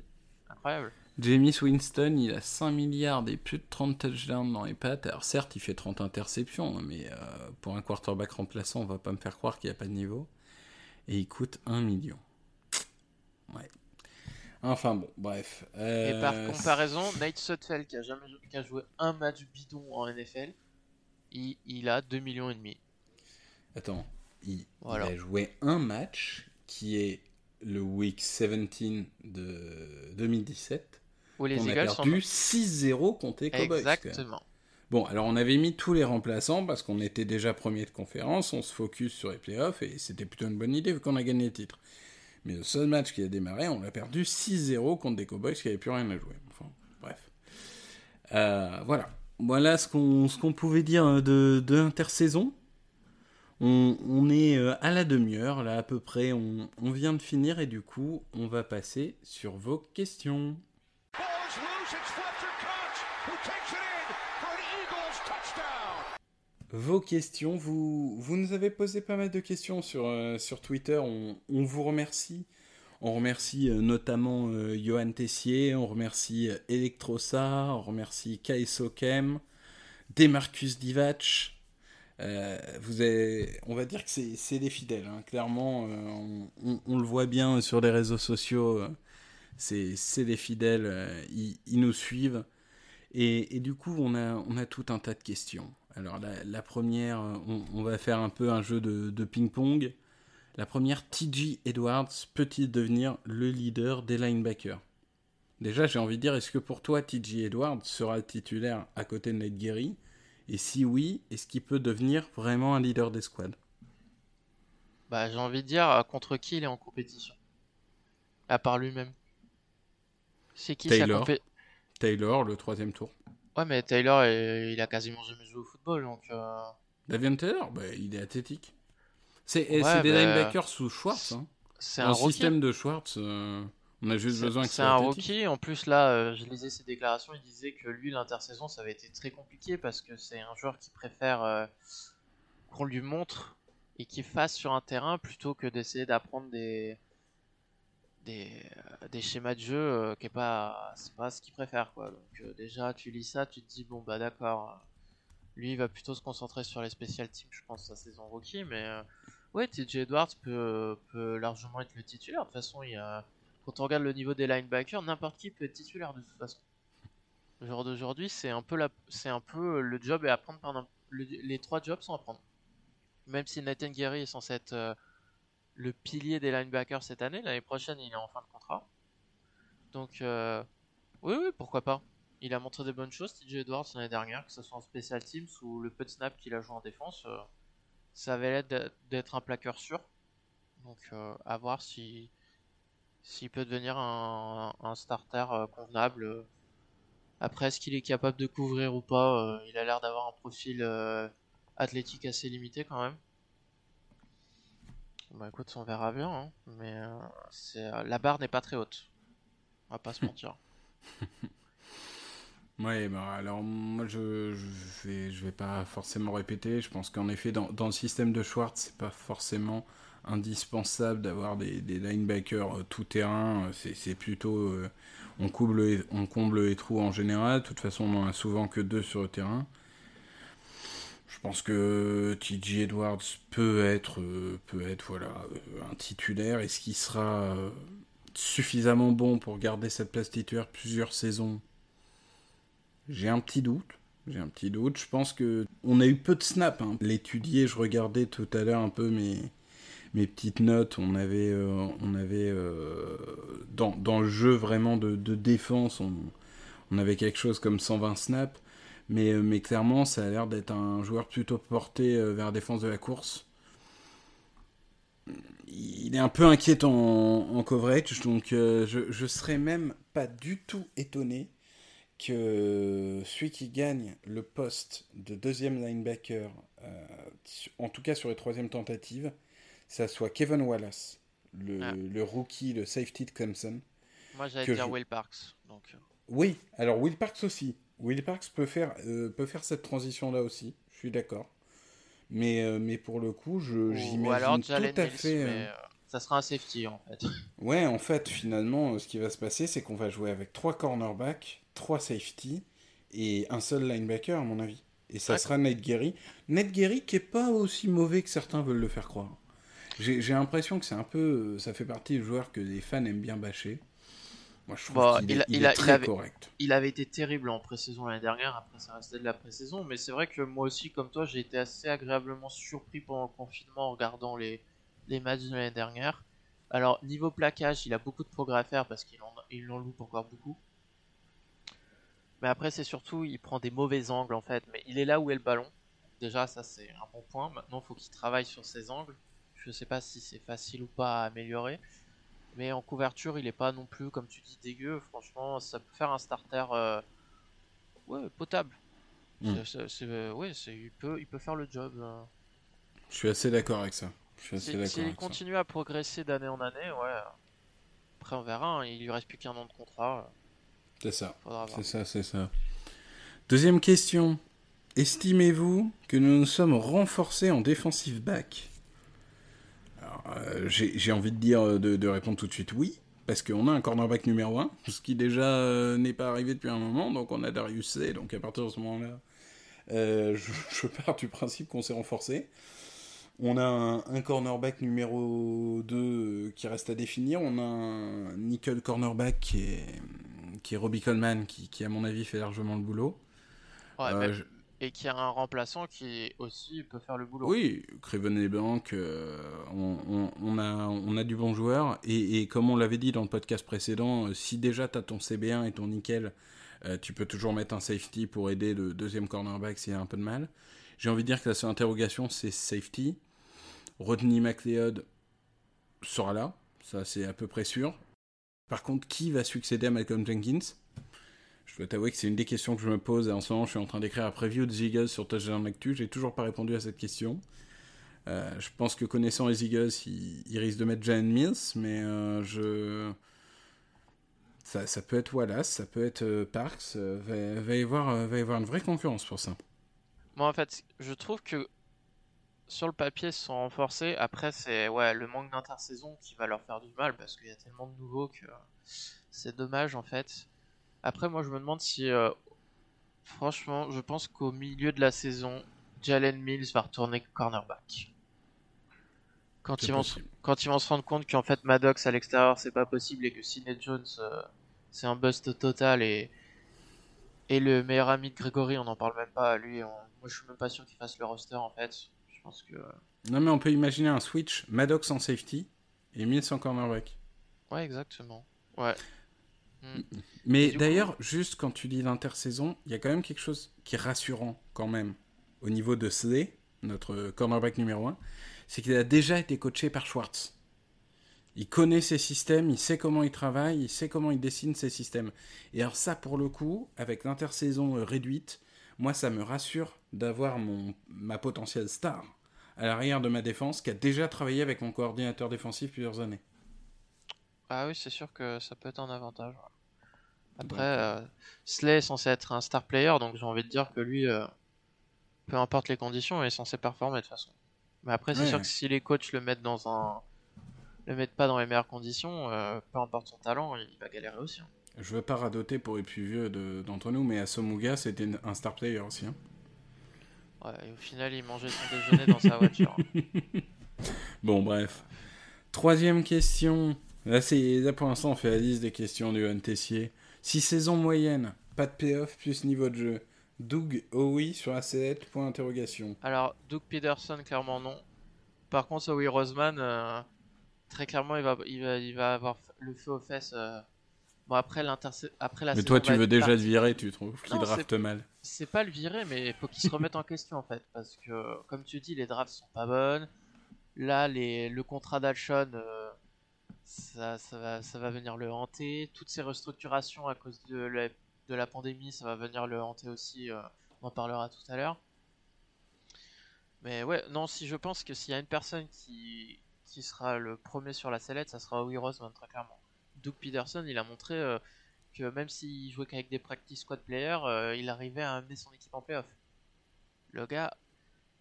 Incroyable. James Winston, il a 5 milliards et plus de 30 touchdowns dans les pattes. Alors certes, il fait 30 interceptions, mais euh, pour un quarterback remplaçant, on va pas me faire croire qu'il n'y a pas de niveau. Et il coûte 1 million. Ouais. Enfin bon, bref. Et par Euh, comparaison, Nate Sudfeld, qui a, jamais, jou- qui a joué un match bidon en NFL, il, il a 2 millions et demi. Attends, il, a joué un match qui est le week 17 de 2017. Où les on a sont... perdu 6-0 contre les Cowboys. Exactement. Bon, alors on avait mis tous les remplaçants parce qu'on était déjà premier de conférence, on se focus sur les playoffs et c'était plutôt une bonne idée vu qu'on a gagné le titre. Mais le seul match qui a démarré, on l'a perdu 6-0 contre des Cowboys qui n'avaient plus rien à jouer. Bref. Euh, voilà. Voilà ce qu'on pouvait dire de, de l'intersaison. On, on est euh, à la demi-heure, là à peu près, on, on vient de finir et du coup, on va passer sur vos questions. Vos questions, vous, vous nous avez posé pas mal de questions sur, euh, sur Twitter, on, vous remercie. On remercie euh, notamment euh, Johan Tessier, on remercie Electrosa, on remercie Kaiso Kem, Demarcus avez, on va dire que c'est des fidèles, hein. clairement, on, le voit bien sur les réseaux sociaux. c'est des fidèles, ils, ils, nous suivent. Et, et, du coup, on a, on a tout un tas de questions. Alors, la, la première, on, on, va faire un peu un jeu de, de ping-pong. La première, TJ Edwards peut-il devenir le leader des linebackers? Déjà, j'ai envie de dire, est-ce que pour toi, TJ Edwards sera titulaire à côté de Nate Gary? Et si oui, est-ce qu'il peut devenir vraiment un leader des squads? Bah, j'ai envie de dire, contre qui il est en compétition? À part lui-même. C'est qui Taylor. Compé... Taylor, le troisième tour. Ouais, mais Taylor, il a quasiment jamais joué au football, donc... Euh... Davian Taylor? Bah, Il est athlétique. C'est ouais, des bah... linebackers sous Schwartz. Hein. C'est un système de Schwartz... Euh... On a juste besoin que C'est un rookie. En plus, là, euh, je lisais ses déclarations. Il disait que lui, l'intersaison, ça avait été très compliqué parce que c'est un joueur qui préfère euh, qu'on lui montre et qu'il fasse sur un terrain plutôt que d'essayer d'apprendre des des, euh, des, schémas de jeu qui est pas c'est pas ce qu'il préfère quoi. Donc déjà, tu lis ça, tu te dis bon bah d'accord. Lui, il va plutôt se concentrer sur les special teams, je pense, sa saison rookie. Mais ouais, TJ Edwards peut, peut largement être le titulaire. De toute façon, quand on regarde le niveau des linebackers, n'importe qui peut être titulaire de toute façon. Le genre d'aujourd'hui, c'est un peu la, c'est un peu le job est à prendre par les trois jobs sont à prendre. Même si Nathan Gary est censé être euh, le pilier des linebackers cette année, l'année prochaine il est en fin de contrat. Donc euh, oui oui pourquoi pas. Il a montré des bonnes choses, TJ Edwards l'année dernière, que ce soit en special teams ou le peu de snap qu'il a joué en défense, euh, ça avait l'air d'être un plaqueur sûr. Donc à voir si s'il peut devenir un, starter euh, convenable. Euh. Après, est-ce qu'il est capable de couvrir ou pas euh, Il a l'air d'avoir un profil athlétique assez limité quand même. Bah écoute, on verra bien, hein. mais c'est la barre n'est pas très haute. On va pas se mentir. Ouais, bah alors moi je, je, vais, je vais pas forcément répéter. Je pense qu'en effet, dans, dans, le système de Schwartz, c'est pas forcément indispensable d'avoir des, des, linebackers euh, tout terrain. Euh, c'est plutôt. Euh, on, comble, on comble les trous en général. De toute façon, on en a souvent que deux sur le terrain. Je pense que TJ Edwards peut être, peut être voilà, un titulaire. Est-ce qu'il sera suffisamment bon pour garder cette place titulaire plusieurs saisons? J'ai un petit doute. J'ai un petit doute. Je pense que on a eu peu de snaps. Hein. L'étudier, je regardais tout à l'heure un peu mes, mes petites notes, on avait, euh, on avait euh, dans, le jeu vraiment de, de défense, on, on, avait quelque chose comme 120 snaps, mais, euh, mais clairement, ça a l'air d'être un joueur plutôt porté vers la défense de la course. Il est un peu inquiétant en, coverage, donc je, je serais même pas du tout étonné que celui qui gagne le poste de deuxième linebacker, en tout cas sur les troisièmes tentatives, ça soit Kevin Wallace, le, ah. le rookie, le safety de Clemson. Moi, j'allais dire Will Parks. Donc... Euh. Oui, alors Will Parks aussi. Will Parks peut faire, euh, peut faire cette transition-là aussi, je suis d'accord. Mais, euh, mais pour le coup, j'imagine tout à fait... Mais, ça sera un safety, en fait. Ouais, en fait, finalement, ce qui va se passer, c'est qu'on va jouer avec trois cornerbacks, trois safety et un seul linebacker, à mon avis. Et ça sera Ned Gary. Ned Gary qui est pas aussi mauvais que certains veulent le faire croire. J'ai l'impression que c'est un peu. Ça fait partie des joueurs que les fans aiment bien bâcher. Moi, je trouve bah, qu'il il, est, très avait, correct. Il avait été terrible en pré-saison l'année dernière, après ça restait de la pré-saison, mais c'est vrai que moi aussi, comme toi, j'ai été assez agréablement surpris pendant le confinement en regardant les, les matchs de l'année dernière. Alors, niveau plaquage, il a beaucoup de progrès à faire parce qu'il en, il en loupe encore beaucoup. Mais après, c'est surtout, il prend des mauvais angles en fait, mais il est là où est le ballon. Déjà, ça c'est un bon point. Maintenant, il faut qu'il travaille sur ses angles. Je sais pas si c'est facile ou pas à améliorer. Mais en couverture, il est pas non plus, comme tu dis, dégueu. Franchement, ça peut faire un starter euh, ouais, potable. Ouais, il, peut, il peut faire le job. Euh. Je suis assez d'accord avec ça. S'il continue à progresser d'année en année, ouais. Après, on verra. Hein. il lui reste plus qu'un an de contrat. C'est ça. C'est ça, c'est ça. Deuxième question. Estimez-vous que nous nous sommes renforcés en défensive back? euh, j'ai envie de dire euh, de, répondre tout de suite oui, parce qu'on a un cornerback numéro 1, ce qui déjà euh, n'est pas arrivé depuis un moment, donc on a Darius C, donc à partir de ce moment-là, je, je, pars du principe qu'on s'est renforcé. On a un, cornerback numéro 2 qui reste à définir. On a un nickel cornerback qui est, qui est Robbie Coleman, qui, qui, à mon avis fait largement le boulot. Ouais, et qui a un remplaçant qui aussi peut faire le boulot. Oui, Craven et Bank, euh, on, a, on a du bon joueur. Et, comme on l'avait dit dans le podcast précédent, euh, si déjà tu as ton CB1 et ton nickel, euh, tu peux toujours mettre un safety pour aider le deuxième cornerback s'il y a un peu de mal. J'ai envie de dire que la seule interrogation, c'est safety. Rodney McLeod sera là, ça c'est à peu près sûr. Par contre, qui va succéder à Malcolm Jenkins? Je dois t'avouer que c'est une des questions que je me pose. Et en ce moment, je suis en train d'écrire un preview de Eagles sur Touchdown Actu. J'ai toujours pas répondu à cette question. Euh, je pense que connaissant les Eagles, ils, risquent de mettre Jalen Mills, mais euh, je. Ça, peut être Wallace, ça peut être euh, Parks. Va, va, y avoir, va y une vraie concurrence pour ça. Moi, en fait, je trouve que sur le papier, ils sont renforcés. Après, c'est ouais, le manque d'intersaison qui va leur faire du mal parce qu'il y a tellement de nouveaux que c'est dommage en fait. Après, moi, je me demande si. Euh, franchement, je pense qu'au milieu de la saison, Jalen Mills va retourner cornerback. Quand ils, vont se, quand ils vont se rendre compte qu'en fait Maddox à l'extérieur c'est pas possible et que Sidney Jones euh, c'est un bust total et, et le meilleur ami de Gregory on n'en parle même pas, lui moi je suis même pas sûr qu'il fasse le roster en fait. Je pense que. Non mais on peut imaginer un switch, Maddox en safety et Mills en cornerback. Ouais exactement. Ouais. Mm. Mais d'ailleurs, juste quand tu dis l'intersaison, il y a quand même quelque chose qui est rassurant quand même au niveau de Slay, notre cornerback numéro 1, c'est qu'il a déjà été coaché par Schwartz. Il connaît ses systèmes, il sait comment il travaille, il sait comment il dessine ses systèmes. Et alors ça, pour le coup, avec l'intersaison réduite, moi, ça me rassure d'avoir mon ma potentielle star à l'arrière de ma défense qui a déjà travaillé avec mon coordinateur défensif plusieurs années. Ah oui, c'est sûr que ça peut être un avantage. Après, euh, Slay est censé être un star player, donc j'ai envie de dire que lui, euh, peu importe les conditions, est censé performer de toute façon. Mais après, c'est sûr que si les coachs le mettent dans un, le mettent pas dans les meilleures conditions, euh, peu importe son talent, il va galérer aussi. Hein. Je veux pas radoter pour les plus vieux d'entre nous, mais Asomuga c'était un star player aussi. Hein. Ouais, et au final, il mangeait son déjeuner dans sa voiture. bon, bref. Troisième question. Là, là, pour l'instant, on fait la liste des questions du Hunt Tessier. 6 saisons moyennes, pas de payoff plus niveau de jeu. Doug oui sur A7, point d'interrogation. Alors, Doug Peterson, clairement non. Par contre, Howie Roseman, euh, très clairement, il va, il, va, il va avoir le feu aux fesses. Euh. Bon, après, après la Mais toi, tu veux déjà le virer, tu trouves qu'il drafte mal C'est pas le virer, mais il faut qu'il se remette en question, en fait. Parce que, comme tu dis, les drafts sont pas bonnes. Là, les, le contrat d'Alshon, euh, ça, ça, va, ça va venir le hanter. Toutes ces restructurations à cause de la, de la pandémie, ça va venir le hanter aussi. Euh, on en parlera tout à l'heure. Mais ouais, non, si je pense que s'il y a une personne qui, qui sera le premier sur la sellette, ça sera Howie Roseman, très clairement. Doug Peterson, il a montré euh, que même s'il jouait qu'avec des practice squad players, euh, il arrivait à amener son équipe en playoff. Le gars,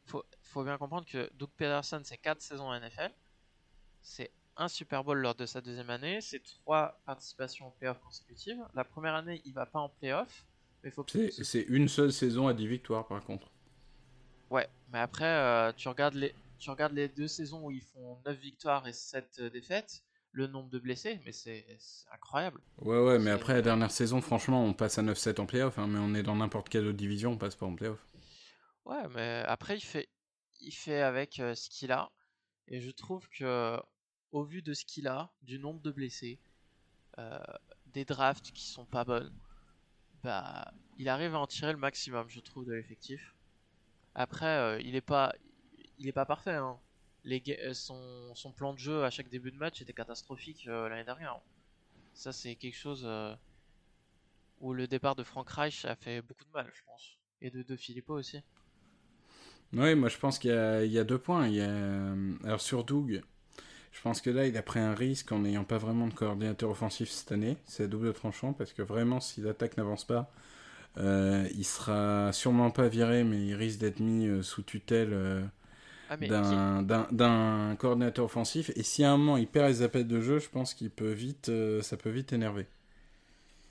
faut, faut bien comprendre que Doug Peterson, c'est 4 saisons NFL. C'est un Super Bowl lors de sa deuxième année, c'est trois participations en playoff consécutives. La première année, il va pas en playoff. Mais faut c'est une seule saison à 10 victoires par contre. Ouais, mais après, euh, tu, regardes les, tu regardes les deux saisons où ils font 9 victoires et 7 euh, défaites, le nombre de blessés, mais c'est incroyable. Ouais, ouais, mais après la dernière saison, franchement, on passe à 9-7 en playoff, hein, mais on est dans n'importe quelle autre division, on passe pas en playoff. Ouais, mais après, il fait, il fait avec euh, ce qu'il a, et je trouve que au vu de ce qu'il a, du nombre de blessés, euh, des drafts qui sont pas bonnes, bah, il arrive à en tirer le maximum, je trouve, de l'effectif. Après, euh, il est pas, il est pas parfait. Hein. Euh, son, plan de jeu à chaque début de match était catastrophique l'année dernière. Ça, c'est quelque chose où le départ de Frank Reich a fait beaucoup de mal, je pense, et de, de Filippo aussi. Oui, moi je pense qu'il y, a deux points. Alors sur Doug, je pense que là, il a pris un risque en n'ayant pas vraiment de coordinateur offensif cette année. C'est à double tranchant parce que vraiment, si l'attaque n'avance pas, euh, il sera sûrement pas viré, mais il risque d'être mis euh, sous tutelle euh, ah, d'un coordinateur offensif. Et si à un moment il perd les appels de jeu, je pense qu'il peut vite, euh, ça peut vite énerver.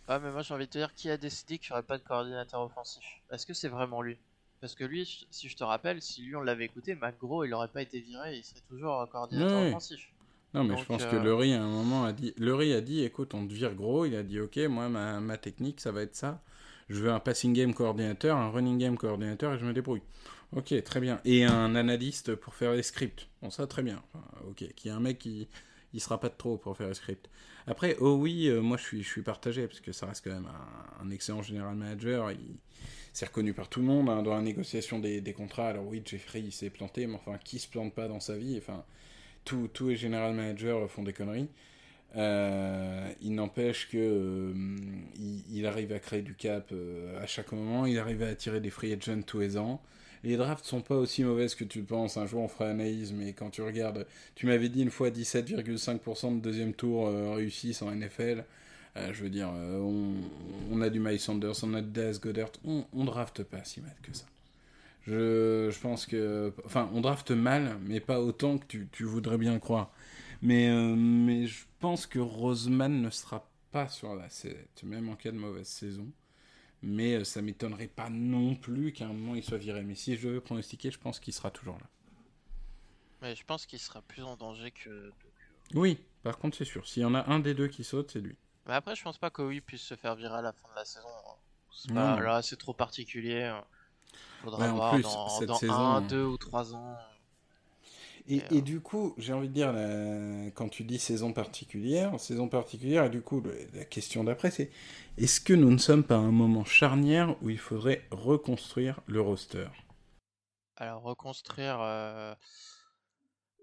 Ah mais moi j'ai envie de te dire qui a décidé qu'il n'y aurait pas de coordinateur offensif? Est-ce que c'est vraiment lui? Parce que lui, si je te rappelle, si lui on l'avait écouté, McGraw il aurait pas été viré, il serait toujours coordinateur Ouais. offensif. Non, mais Donc, je pense euh, que Lurie, à un moment, a dit, Lurie a dit, écoute, on te vire gros. Il a dit, ok, moi, ma, ma technique, ça va être ça. Je veux un passing game coordinateur, un running game coordinateur, et je me débrouille. Ok, très bien. Et un analyste pour faire les scripts. Bon, ça, très bien. Enfin, ok, qui est un mec qui, il sera pas de trop pour faire les scripts. Après, oh oui, euh, moi, je suis, je suis partagé, parce que ça reste quand même un, un excellent general manager. Il, c'est reconnu par tout le monde hein, dans la négociation des, contrats. Alors oui, Jeffrey, il s'est planté, mais enfin, qui se plante pas dans sa vie? Enfin, tous les general managers font des conneries. Euh, il n'empêche que euh, il, arrive à créer du cap euh, à chaque moment, il arrive à attirer des free agents tous les ans. Les drafts sont pas aussi mauvaises que tu penses. Un jour on fera l'analyse, mais quand tu regardes, tu m'avais dit une fois 17,5% de deuxième tour euh, réussis en NFL. Euh, je veux dire, euh, on, on a du Miles Sanders, on a Daz Goddard, on, on drafte pas si mal que ça. Je, je pense que. Enfin, on drafte mal, mais pas autant que tu, tu voudrais bien croire. Mais, euh, mais je pense que Roseman ne sera pas sur la sellette, même en cas de mauvaise saison. Mais ça m'étonnerait pas non plus qu'à un moment il soit viré. Mais si je veux pronostiquer, je pense qu'il sera toujours là. Mais je pense qu'il sera plus en danger que. Oui, par contre, c'est sûr. S'il y en a un des deux qui saute, c'est lui. Mais après, je pense pas qu'Owi puisse se faire virer à la fin de la saison. hein. Pas- là, c'est trop particulier. hein. Faudra Ouais, en voir plus, dans, cette dans saison, un, euh, deux ou trois ans. Et, Et, euh, du coup, j'ai envie de dire, la- quand tu dis saison particulière, saison particulière, et du coup, la question d'après, c'est est-ce que nous ne sommes pas à un moment charnière où il faudrait reconstruire le roster? Alors, reconstruire. euh,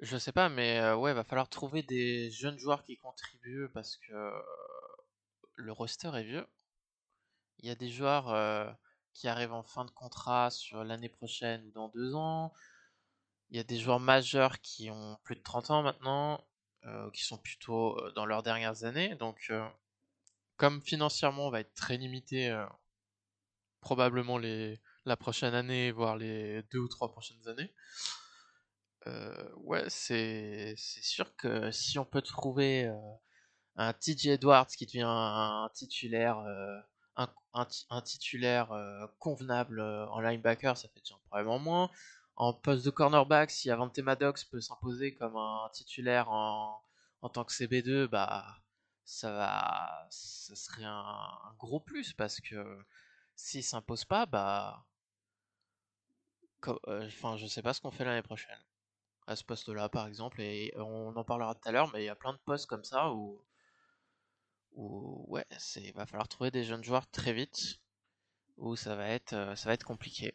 Je sais pas, mais euh, ouais, va falloir trouver des jeunes joueurs qui contribuent parce que euh, le roster est vieux. Il y a des joueurs euh, qui arrivent en fin de contrat sur l'année prochaine ou dans deux ans. Il y a des joueurs majeurs qui ont plus de 30 ans maintenant, euh, qui sont plutôt euh, dans leurs dernières années. Donc, comme financièrement on va être très limité, probablement les, la prochaine année, voire les deux ou trois prochaines années, ouais, c'est sûr que si on peut trouver un TJ Edwards qui devient un, titulaire, euh, euh, convenable euh, en linebacker, ça fait déjà en moins. En poste de cornerback, si Avante Maddox peut s'imposer comme un titulaire en, en tant que CB2, bah ça va, ça serait un, gros plus parce que s'il s'impose pas, bah, enfin, je sais pas ce qu'on fait l'année prochaine à ce poste-là, par exemple, et on en parlera tout à l'heure, mais il y a plein de postes comme ça où, où ouais, va falloir trouver des jeunes joueurs très vite, où ça va être, euh, ça va être compliqué.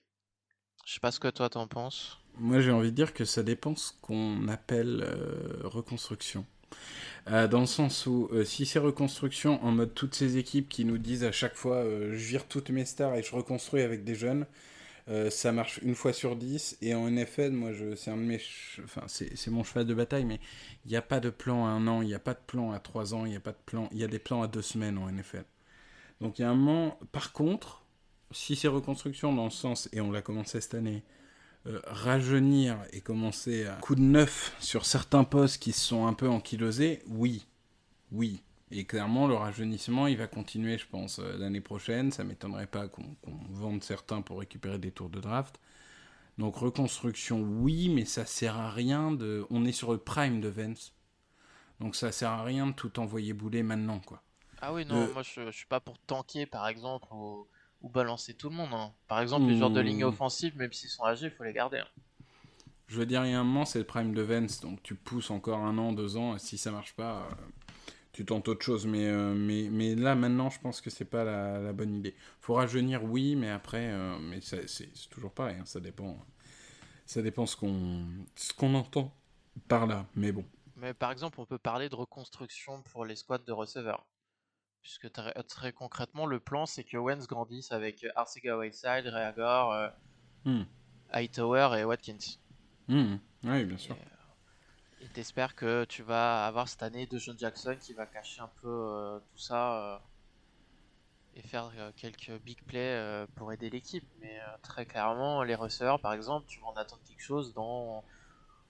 Je sais pas ce que toi t'en penses. Moi, j'ai envie de dire que ça dépend ce qu'on appelle euh, reconstruction. Euh, dans le sens où, si c'est reconstruction en mode toutes ces équipes qui nous disent à chaque fois je vire toutes mes stars et je reconstruis avec des jeunes, euh, ça marche une fois sur dix. Et en NFL, moi, je, c'est un de mes, enfin, c'est, mon cheval de bataille, mais il n'y a pas de plan à un an, il n'y a pas de plan à trois ans, il n'y a pas de plan, il y a des plans à deux semaines en NFL. Donc il y a un moment. Par contre, si c'est reconstruction dans le sens, et on l'a commencé cette année, euh, rajeunir et commencer à coup de neuf sur certains postes qui se sont un peu ankylosés, oui. Oui. Et clairement, le rajeunissement, il va continuer, je pense, euh, l'année prochaine. Ça m'étonnerait pas qu'on vende certains pour récupérer des tours de draft. Donc reconstruction, oui, mais ça sert à rien de... On est sur le prime de Vance. Donc ça sert à rien de tout envoyer bouler maintenant, quoi. Ah oui, non, Le- moi je, je suis pas pour tanker par exemple ou, ou balancer tout le monde. hein. Par exemple, les joueurs de ligne Hmm. offensive, même s'ils sont âgés, il faut les garder. hein. Je veux dire, il y a un moment, c'est le prime de Vance, donc tu pousses encore un an, deux ans, et si ça marche pas, euh, tu tentes autre chose. Mais, euh, mais, mais là, maintenant, je pense que c'est pas la, la bonne idée. Faut rajeunir, oui, mais après, euh, mais c'est toujours pareil, hein, ça dépend. Ça dépend ce qu'on ce qu'on entend par là, mais bon. Mais par exemple, on peut parler de reconstruction pour les squads de receveurs. Puisque très, très concrètement, le plan c'est que Wentz grandisse avec Arcega Whiteside, Reagor, euh, Hmm. Hightower et Watkins. Hmm, Oui, bien sûr. Et t'espères que tu vas avoir cette année de John Jackson qui va cacher un peu euh, tout ça euh, et faire euh, quelques big plays pour aider l'équipe. Mais très clairement, les receveurs, par exemple, tu vas en attendre quelque chose dans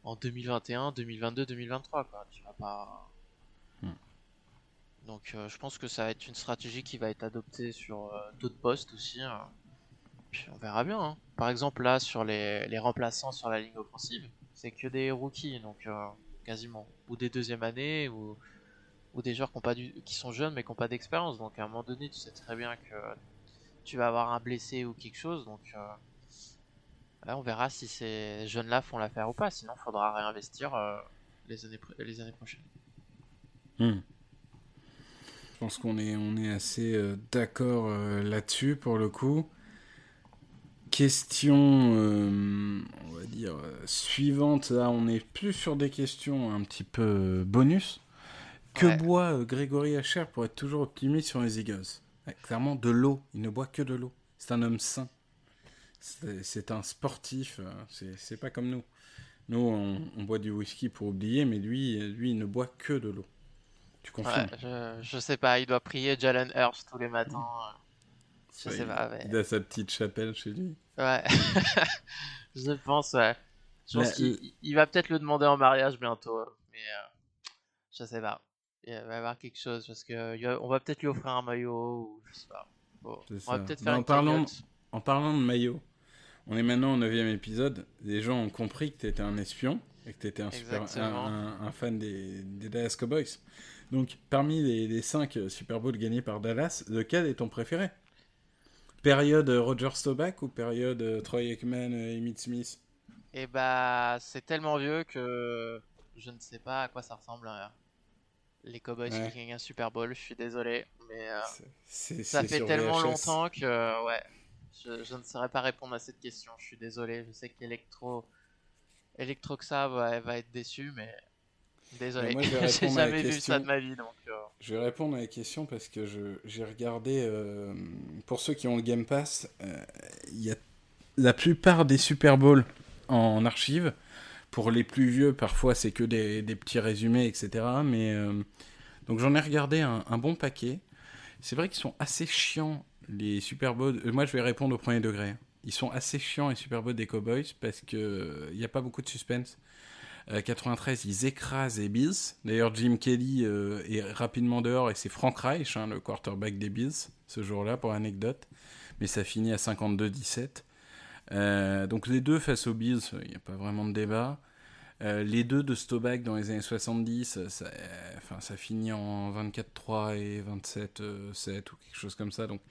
en 2021, 2022, 2023. Quoi. Tu vas pas. Hmm. Donc, je pense que ça va être une stratégie qui va être adoptée sur d'autres postes aussi. hein. puis on verra bien. hein. Par exemple, là, sur les, les remplaçants sur la ligne offensive, c'est que des rookies, donc euh, quasiment. Ou des deuxième années, ou, ou des joueurs qui, ont pas du, qui sont jeunes mais qui n'ont pas d'expérience. Donc à un moment donné, tu sais très bien que tu vas avoir un blessé ou quelque chose. Donc euh, là, on verra si ces jeunes-là font l'affaire ou pas. Sinon, il faudra réinvestir euh, les, années, les années prochaines. Hmm. Je pense qu'on est, on est assez euh, d'accord euh, là-dessus pour le coup. Question, euh, on va dire, euh, suivante. Là, on est plus sur des questions un petit peu euh, bonus. Que Ouais. boit Grégory Hacher pour être toujours optimiste sur les Eagles? Clairement, de l'eau. Il ne boit que de l'eau. C'est un homme sain. C'est un sportif. C'est pas comme nous. Nous, on, on boit du whisky pour oublier, mais lui, lui, il ne boit que de l'eau. Tu confirmes? Ouais, je, je sais pas, il doit prier Jalen Hurst tous les matins. Je Ouais, sais pas, mais... Il a sa petite chapelle chez lui. Ouais. je pense, ouais. Je pense qu'il il va peut-être le demander en mariage bientôt, mais euh, je sais pas. Il va y avoir quelque chose parce que on va peut-être lui offrir un maillot ou je sais pas. Bon, C'est on va peut-être faire en une parlant-. En parlant de maillot, on est maintenant au 9 épisode. Les gens ont compris que tu étais un espion et que tu étais un, super, un, Exactement. un- un fan des, des Dallas Cowboys. Donc, parmi les, les 5 Super Bowls gagnés par Dallas, lequel est ton préféré? Période euh, Roger Staubach ou période euh, Troy Aikman et Emmitt Smith? Et bah, c'est tellement vieux que je ne sais pas à quoi ça ressemble. euh, Les Cowboys Ouais. qui gagnent un Super Bowl, je suis désolé, mais euh, ça fait tellement VHS. longtemps que euh, ouais, je, je ne saurais pas répondre à cette question. Je suis désolé, je sais qu'Electro Electroxa va, va être déçu, mais désolé. J'ai jamais vu question. ça de ma vie, donc euh, Je vais répondre à la question parce que j'ai regardé, euh, pour ceux qui ont le Game Pass, euh, il y a la plupart des Super Bowls en archive. Pour les plus vieux, parfois c'est que des, petits résumés, etc. Mais euh, donc j'en ai regardé un, un bon paquet. C'est vrai qu'ils sont assez chiants les Super Bowls. Euh, moi, je vais répondre au premier degré. Ils sont assez chiants les Super Bowls des Cowboys parce que euh, il n'y a pas beaucoup de suspense. Euh, 93, ils écrasent les Bills. D'ailleurs, Jim Kelly euh, est rapidement dehors et c'est Frank Reich, hein, le quarterback des Bills, ce jour-là, pour anecdote. Mais ça finit à 52-17. Euh, donc les deux face aux Bills, il n'y a pas vraiment de débat. Euh, les deux de Staubach dans les années 70, ça, euh, ça finit en 24-3 et 27-7 ou quelque chose comme ça. Donc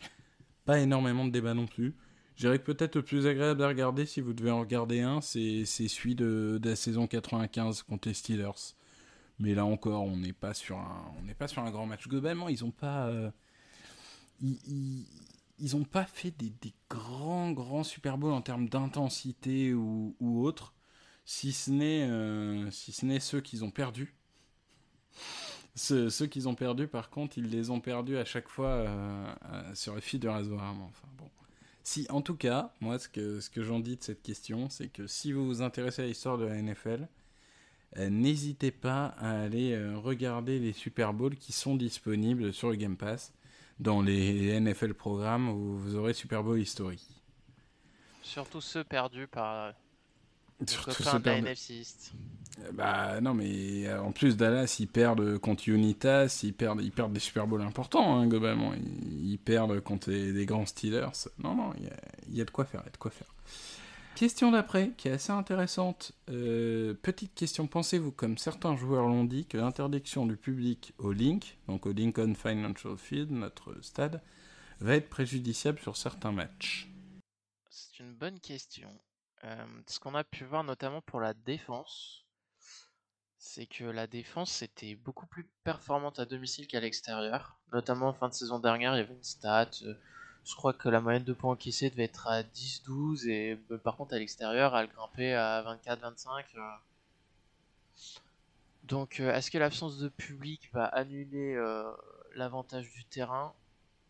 pas énormément de débat non plus. Je dirais que peut-être le plus agréable à regarder, si vous devez en regarder un, c'est celui de, de la saison 95 contre les Steelers. Mais là encore, on n'est pas sur un, pas sur un grand match. Globalement, ils ont pas, euh, ils, ils, pas fait des, grands grands Super Bowls en termes d'intensité ou, autre, si ce n'est, euh, si ceux qu'ils ont perdus. Ceux, qu'ils ont perdus, par contre, ils les ont perdus à chaque fois euh, euh, sur le fil de rasoir. Enfin bon. Si, en tout cas, moi, ce que, ce que j'en dis de cette question, c'est que si vous vous intéressez à l'histoire de la NFL, euh, n'hésitez pas à aller euh, regarder les Super Bowls qui sont disponibles sur le Game Pass dans les NFL programmes où vous aurez Super Bowl History. surtout ceux perdus par les Surtout copains ceux de la perdus. NFC East. Euh, Bah non, mais euh, en plus Dallas, ils perdent contre Unitas, ils perdent, ils perdent des Super Bowls importants, hein, globalement. Ils, perdent contre les grands Steelers. Non, non, il y a, il y a de quoi faire, il y a de quoi faire. Question d'après, qui est assez intéressante. Euh, petite question, pensez-vous, comme certains joueurs l'ont dit, que l'interdiction du public au Link, donc au Lincoln Financial Field, notre stade, va être préjudiciable sur certains matchs? C'est une bonne question. Euh, ce qu'on a pu voir notamment pour la défense, c'est que la défense était beaucoup plus performante à domicile qu'à l'extérieur. Notamment en fin de saison dernière, il y avait une stat. euh, je crois que la moyenne de points encaissés devait être à 10-12 et euh, par contre à l'extérieur, elle grimpait à 24-25. euh. Donc est-ce que l'absence de public va annuler l'avantage du terrain?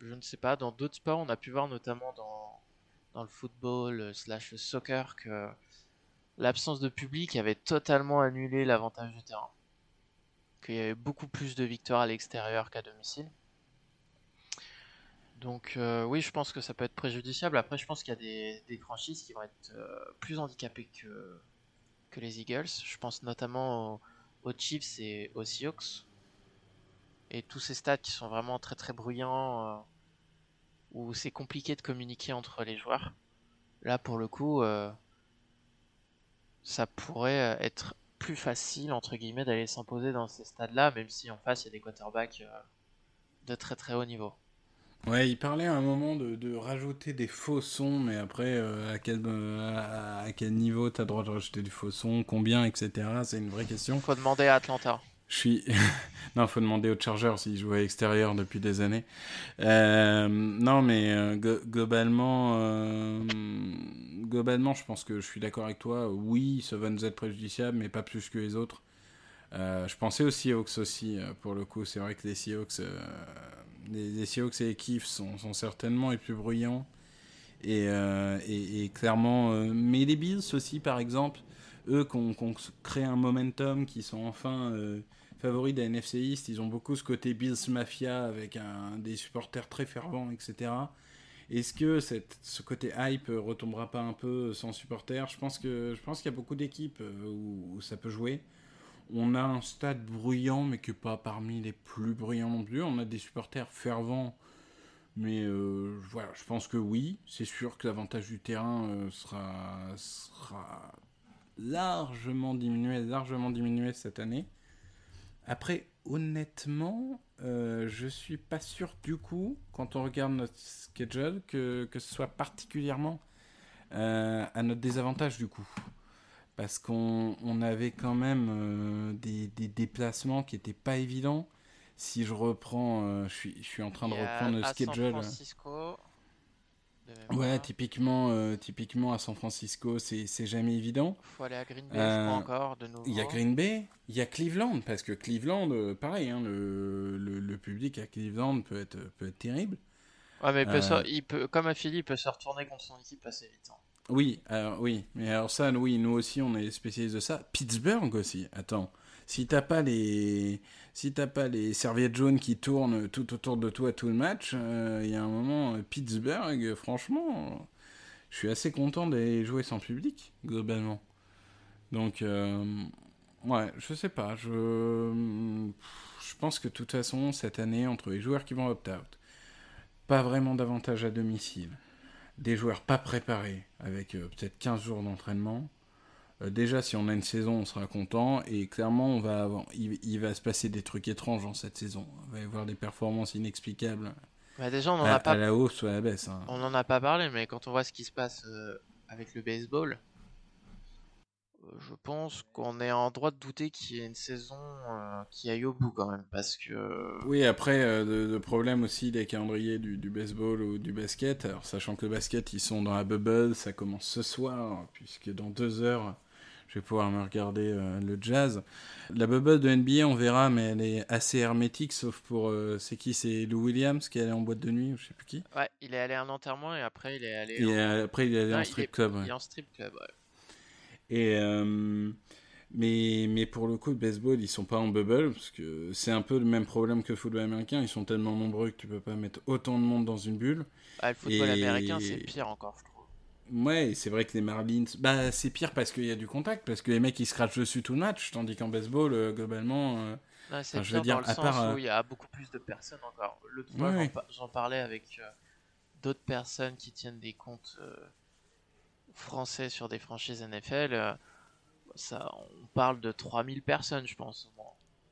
Je ne sais pas. Dans d'autres sports, on a pu voir notamment dans le football slash le soccer que l'absence de public avait totalement annulé l'avantage du terrain. Qu'il y avait beaucoup plus de victoires à l'extérieur qu'à domicile. Donc euh, oui, je pense que ça peut être préjudiciable. Après, je pense qu'il y a des, franchises qui vont être euh, plus handicapées que, les Eagles. Je pense notamment aux, Chiefs et aux Seahawks. Et tous ces stats qui sont vraiment très très bruyants. euh, où c'est compliqué de communiquer entre les joueurs. Là, pour le coup, ça pourrait euh, être plus facile, entre guillemets, d'aller s'imposer dans ces stades-là, même si en face, il y a des quarterbacks euh, de très très haut niveau. Ouais, il parlait à un moment de, de rajouter des faux sons, mais après, euh, à, quel, euh, à, à quel niveau tu as le droit de rajouter du faux son, combien, etc. C'est une vraie question. Faut demander à Atlanta. Je suis. non, faut demander aux Chargers s'ils jouent à l'extérieur depuis des années. Euh, non, mais euh, globalement, euh, globalement, je pense que je suis d'accord avec toi. Oui, ça va nous être préjudiciable, mais pas plus que les autres. Je pensais aux Seahawks aussi, pour le coup. C'est vrai que les Seahawks, les, les Seahawks et les Chiefs sont, certainement les plus bruyants. Et, clairement, mais les Bills aussi, par exemple, eux qui ont, créé un momentum, qui sont enfin favoris de la NFC East, ils ont beaucoup ce côté Bills Mafia avec des supporters très fervents, etc. Est-ce que ce côté hype retombera pas un peu sans supporters? Je pense que je qu'il y a beaucoup d'équipes euh, où, ça peut jouer. On a un stade bruyant, mais n'est pas parmi les plus bruyants non plus. On a des supporters fervents, mais euh, voilà, je pense que oui. C'est sûr que l'avantage du terrain euh, sera, sera largement diminué, largement diminué cette année. Après, honnêtement, euh, je suis pas sûr du coup, quand on regarde notre schedule, que, que ce soit particulièrement euh, à notre désavantage du coup. Parce qu'on on avait quand même euh, des, des déplacements qui n'étaient pas évidents. Si je reprends, euh, je, suis, je suis en train de reprendre le schedule. San Francisco. Ouais, typiquement, euh, typiquement à San Francisco, c'est jamais évident. Faut aller à Green Bay, je Euh, crois encore, de nouveau. Il y a Green Bay, il y a Cleveland, parce que Cleveland, euh, pareil, hein, le, le, le public à Cleveland peut être, peut être terrible. Ouais, mais il peut, Euh, se- il peut, comme à Philly, il peut se retourner contre son équipe assez vite. hein. Oui, alors, oui, mais alors ça, oui, nous aussi, on est spécialistes de ça. Pittsburgh aussi, attends. Si t'as pas les, pas les serviettes jaunes qui tournent tout autour de toi tout le match, euh, il y a un moment, euh, Pittsburgh, franchement, je suis assez content d'aller jouer sans public, globalement. Donc, euh, ouais, je sais pas, je, pense que de toute façon, cette année, entre les joueurs qui vont opt-out, pas vraiment d'avantage à domicile, des joueurs pas préparés, avec euh, peut-être 15 jours d'entraînement. Euh, déjà, si on a une saison, on sera content. Et clairement, on va avoir, il, il va se passer des trucs étranges dans cette saison. On va y avoir des performances inexplicables Bah, déjà, on en à, a pas à la hausse ou à la baisse. hein. On n'en a pas parlé, mais quand on voit ce qui se passe euh, avec le baseball, euh, je pense qu'on est en droit de douter qu'il y ait une saison euh, qui aille au bout quand même, parce que Oui, après, le, le problème aussi des calendriers du, du baseball ou du basket, alors sachant que le basket, ils sont dans la bubble, ça commence ce soir, puisque dans deux heures, vais pouvoir me regarder euh, le jazz. La bubble de NBA, on verra, mais elle est assez hermétique, sauf pour, euh, c'est qui? C'est Lou Williams qui est allé en boîte de nuit, ou je sais plus qui? ouais, il est allé à un enterrement et après il est allé Et en... après, il est allé Non, en strip est- club. ouais. il est en strip club. ouais. Et euh, mais, mais pour le coup, le baseball, ils sont pas en bubble, parce que c'est un peu le même problème que le football américain. Ils sont tellement nombreux que tu peux pas mettre autant de monde dans une bulle. Ah, le football Et- américain, c'est pire encore, je trouve. Ouais, c'est vrai que les Marlins, bah c'est pire parce qu'il y a du contact, parce que les mecs ils se crachent dessus tout le match, tandis qu'en baseball, euh, globalement, euh, c'est Enfin, je veux dire, dans le à sens part, euh, où il y a beaucoup plus de personnes encore. L'autre fois, Ouais, j'en ouais. parlais avec euh, d'autres personnes qui tiennent des comptes français sur des franchises NFL. ça, on parle de 3000 personnes, je pense. Bon,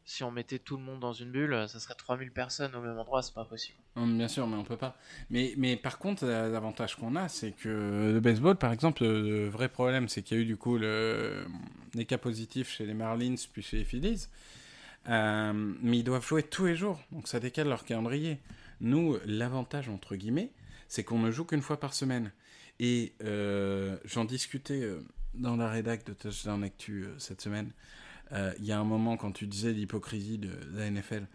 si on mettait tout le monde dans une bulle, euh, ça serait 3000 personnes au même endroit, c'est pas possible. bien sûr, mais on peut pas. Mais, mais par contre, euh, l'avantage qu'on a, c'est que le baseball, par exemple, le vrai problème, c'est qu'il y a eu du coup le, les cas positifs chez les Marlins puis chez les Phillies. Euh, mais ils doivent jouer tous les jours, donc ça décale leur calendrier. Nous, l'avantage, entre guillemets, c'est qu'on ne joue qu'une fois par semaine. Et euh, j'en discutais euh, dans la rédac de Touchdown Actu euh, cette semaine. Euh, Il y a un moment, quand tu disais l'hypocrisie de la NFL,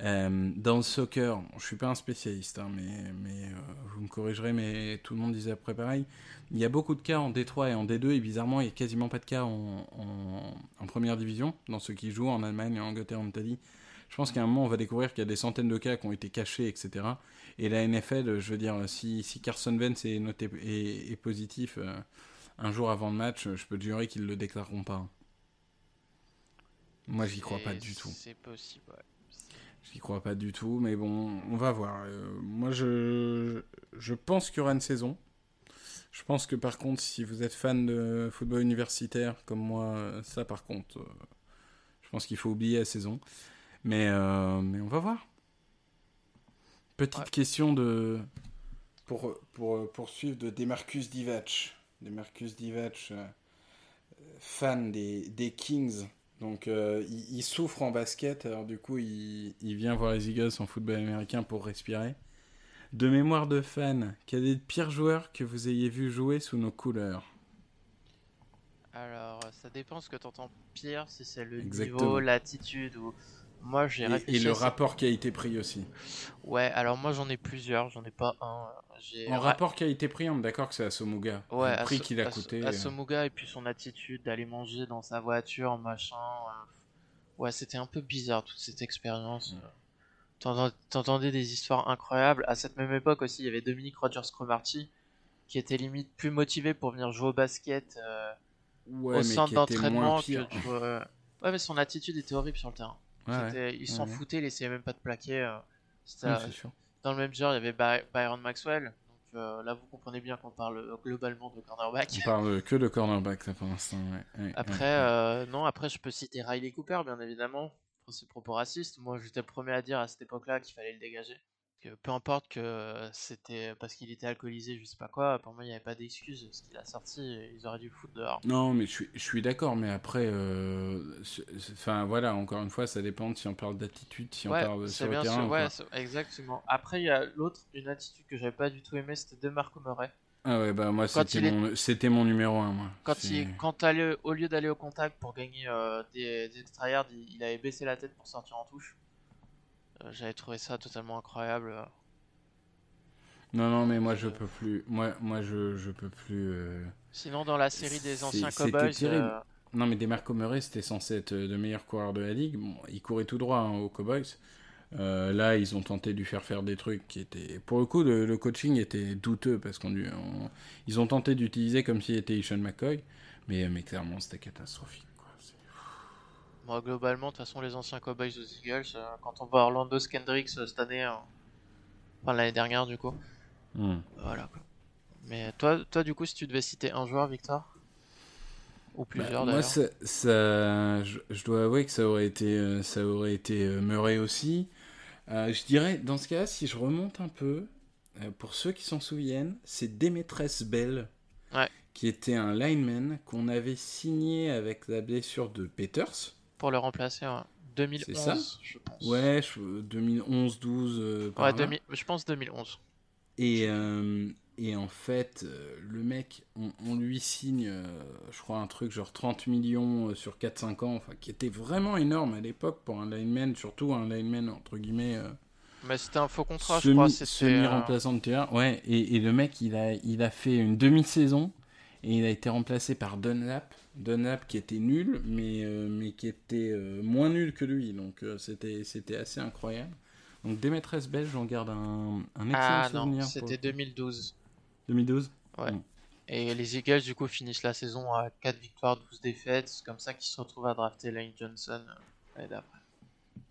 euh, dans le soccer, je suis pas un spécialiste, hein, mais, euh, vous me corrigerez, mais tout le monde disait après pareil. Il y a beaucoup de cas en D3 et en D2, et bizarrement, il n'y a quasiment pas de cas en, première division, dans ceux qui jouent en Allemagne, en Angleterre, en Italie. Je pense qu'à un moment, on va découvrir qu'il y a des centaines de cas qui ont été cachés, etc. Et la NFL, je veux dire, si, Carson Wentz est, noté, est, positif un jour avant le match, je peux te jurer qu'ils le déclareront pas. Moi, j'y crois pas du tout. C'est possible, ouais. J'y crois pas du tout, mais bon, on va voir. Euh, moi, je, je pense qu'il y aura une saison. Je pense que par contre, si vous êtes fan de football universitaire comme moi, ça par contre, euh, je pense qu'il faut oublier la saison. Mais, euh, mais on va voir. Petite Ouais. question de pour, pour poursuivre de Demarcus Divac. Demarcus Divac, euh, fan des, des Kings. Donc euh, il, il souffre en basket, alors du coup il, il vient voir les Eagles en football américain pour respirer. De mémoire de fan, quel est le pire joueur que vous ayez vu jouer sous nos couleurs Alors, ça dépend ce que t'entends pire, si c'est le Exactement. niveau, l'attitude ou. Moi, j'ai et, et le à ça. rapport qualité-prix aussi. Ouais, alors moi j'en ai plusieurs, j'en ai pas un. J'ai En ra- rapport qualité-prix, on est d'accord que c'est Asomuga. Ouais, le prix Aso- qu'il a coûté. euh, Asomuga et puis son attitude d'aller manger dans sa voiture, machin. euh, Ouais, c'était un peu bizarre toute cette expérience. T'entendais des histoires incroyables. À cette même époque aussi, il y avait Dominique Rogers-Cromarty qui était limite plus motivé pour venir jouer au basket euh, ouais, au centre qui d'entraînement que Ouais, mais son attitude était horrible sur le terrain. Ouais, ouais. C'était- Il s'en ouais. foutait, il essayait même pas de plaquer. euh, c'était, Oui, dans le même genre, il y avait By- Byron Maxwell. Donc euh, là, vous comprenez bien qu'on parle euh, globalement de cornerback. On parle que de cornerback là, pour l'instant. ouais, Après, euh, non, après, je peux citer Riley Cooper, bien évidemment, pour ses propos racistes. Moi, j'étais le premier à dire à cette époque-là qu'il fallait le dégager. Que peu importe que c'était parce qu'il était alcoolisé, je sais pas quoi, pour moi, il n'y avait pas d'excuse. Ce qu'il a sorti, ils auraient dû le foutre dehors. Non, mais je suis, je suis d'accord, mais après, euh, enfin voilà, encore une fois, ça dépend de si on parle d'attitude, si on parle sur le bien terrain. sûr, ou ouais, exactement. Après, il y a l'autre, une attitude que j'avais pas du tout aimé, c'était de Marco Murray. Ah ouais, bah moi, c'était est- mon, mon numéro 1, moi. Quand, il, quand au lieu d'aller au contact pour gagner euh, des, des extra yards, il, il avait baissé la tête pour sortir en touche. Euh, J'avais trouvé ça totalement incroyable. Non, non, mais moi, je peux plus. Moi, moi je, je peux plus. euh, Sinon, dans la série des anciens Cowboys, euh, Non, mais Demarco Murray, c'était censé être le meilleur coureur de la ligue. Bon, il courait tout droit hein, aux Cowboys. Euh, là, ils ont tenté de lui faire faire des trucs qui étaient. Pour le coup, le, le coaching était douteux parce qu'on lui- on- ils ont tenté d'utiliser comme s'il était Ishan McCoy, mais, mais clairement, c'était catastrophique. Moi, globalement, de toute façon, les anciens Cowboys aux Eagles, euh, quand on voit Orlando Skendrix euh, cette année, euh, enfin l'année dernière, du coup, Hmm. voilà quoi. Mais toi, toi, du coup, si tu devais citer un joueur, Victor? Ou Bah, plusieurs moi, d'ailleurs ça, ça- je, je dois avouer que ça aurait été, euh, ça aurait été Murray aussi. Je dirais, dans ce cas, si je remonte un peu, pour ceux qui s'en souviennent, c'est Demetres Bell, Ouais. qui était un lineman qu'on avait signé avec la blessure de Peters. Pour le remplacer, ouais. 2011, C'est ça je pense. Ouais, je- 2011-12. euh, par Ouais, là. 2000 je pense 2011. Et, euh, et en fait, euh, le mec, on, on lui signe, euh, je crois, un truc genre 30 millions euh, sur 4-5 ans, enfin, qui était vraiment énorme à l'époque pour un lineman, surtout un lineman, entre guillemets, euh, Mais c'était un faux contrat, je semi- crois. C'était. euh, semi-remplaçant de terrain. Ouais, et, et le mec, il a, il a fait une demi-saison et il a été remplacé par Dunlap. Dunlap qui était nul, mais, euh, mais qui était euh, moins nul que lui, donc euh, c'était c'était assez incroyable. Donc Démétresse belge, j'en garde un, un excellent Ah souvenir. c'était le coup. 2012. 2012 Et les Eagles, du coup, finissent la saison à 4 victoires, 12 défaites. C'est comme ça qu'ils se retrouvent à drafter Lane Johnson l'année d'après.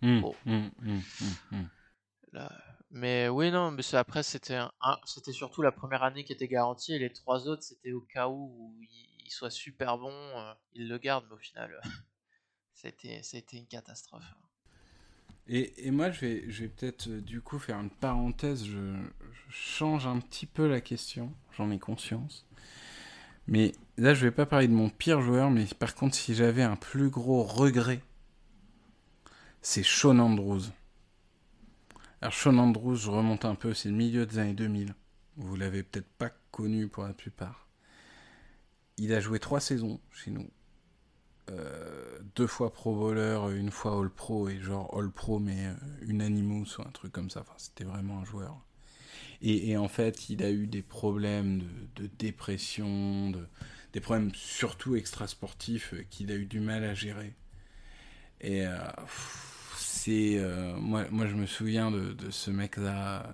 Hum, hum, hum. Là- Mais oui, non, mais après, c'était un... c'était surtout la première année qui était garantie. Et les trois autres, c'était au cas où, il soit super bon. euh, il le garde, mais au final, euh, c'était une catastrophe. Et, moi, je vais, je vais peut-être euh, du coup faire une parenthèse. Je, je change un petit peu la question, j'en ai conscience. Mais là, je vais pas parler de mon pire joueur, mais par contre, si j'avais un plus gros regret, c'est Sean Andrews. Alors, Sean Andrews, je remonte un peu, c'est le milieu des années 2000. Vous l'avez peut-être pas connu pour la plupart. Il a joué trois saisons chez nous. Euh, deux fois Pro Bowler, une fois All Pro et genre All Pro mais euh, unanimous ou un truc comme ça. Enfin, c'était vraiment un joueur. Et, en fait, il a eu des problèmes de, dépression, de, des problèmes surtout extrasportifs euh, qu'il a eu du mal à gérer. Et c'est moi, moi, je me souviens de, ce mec-là.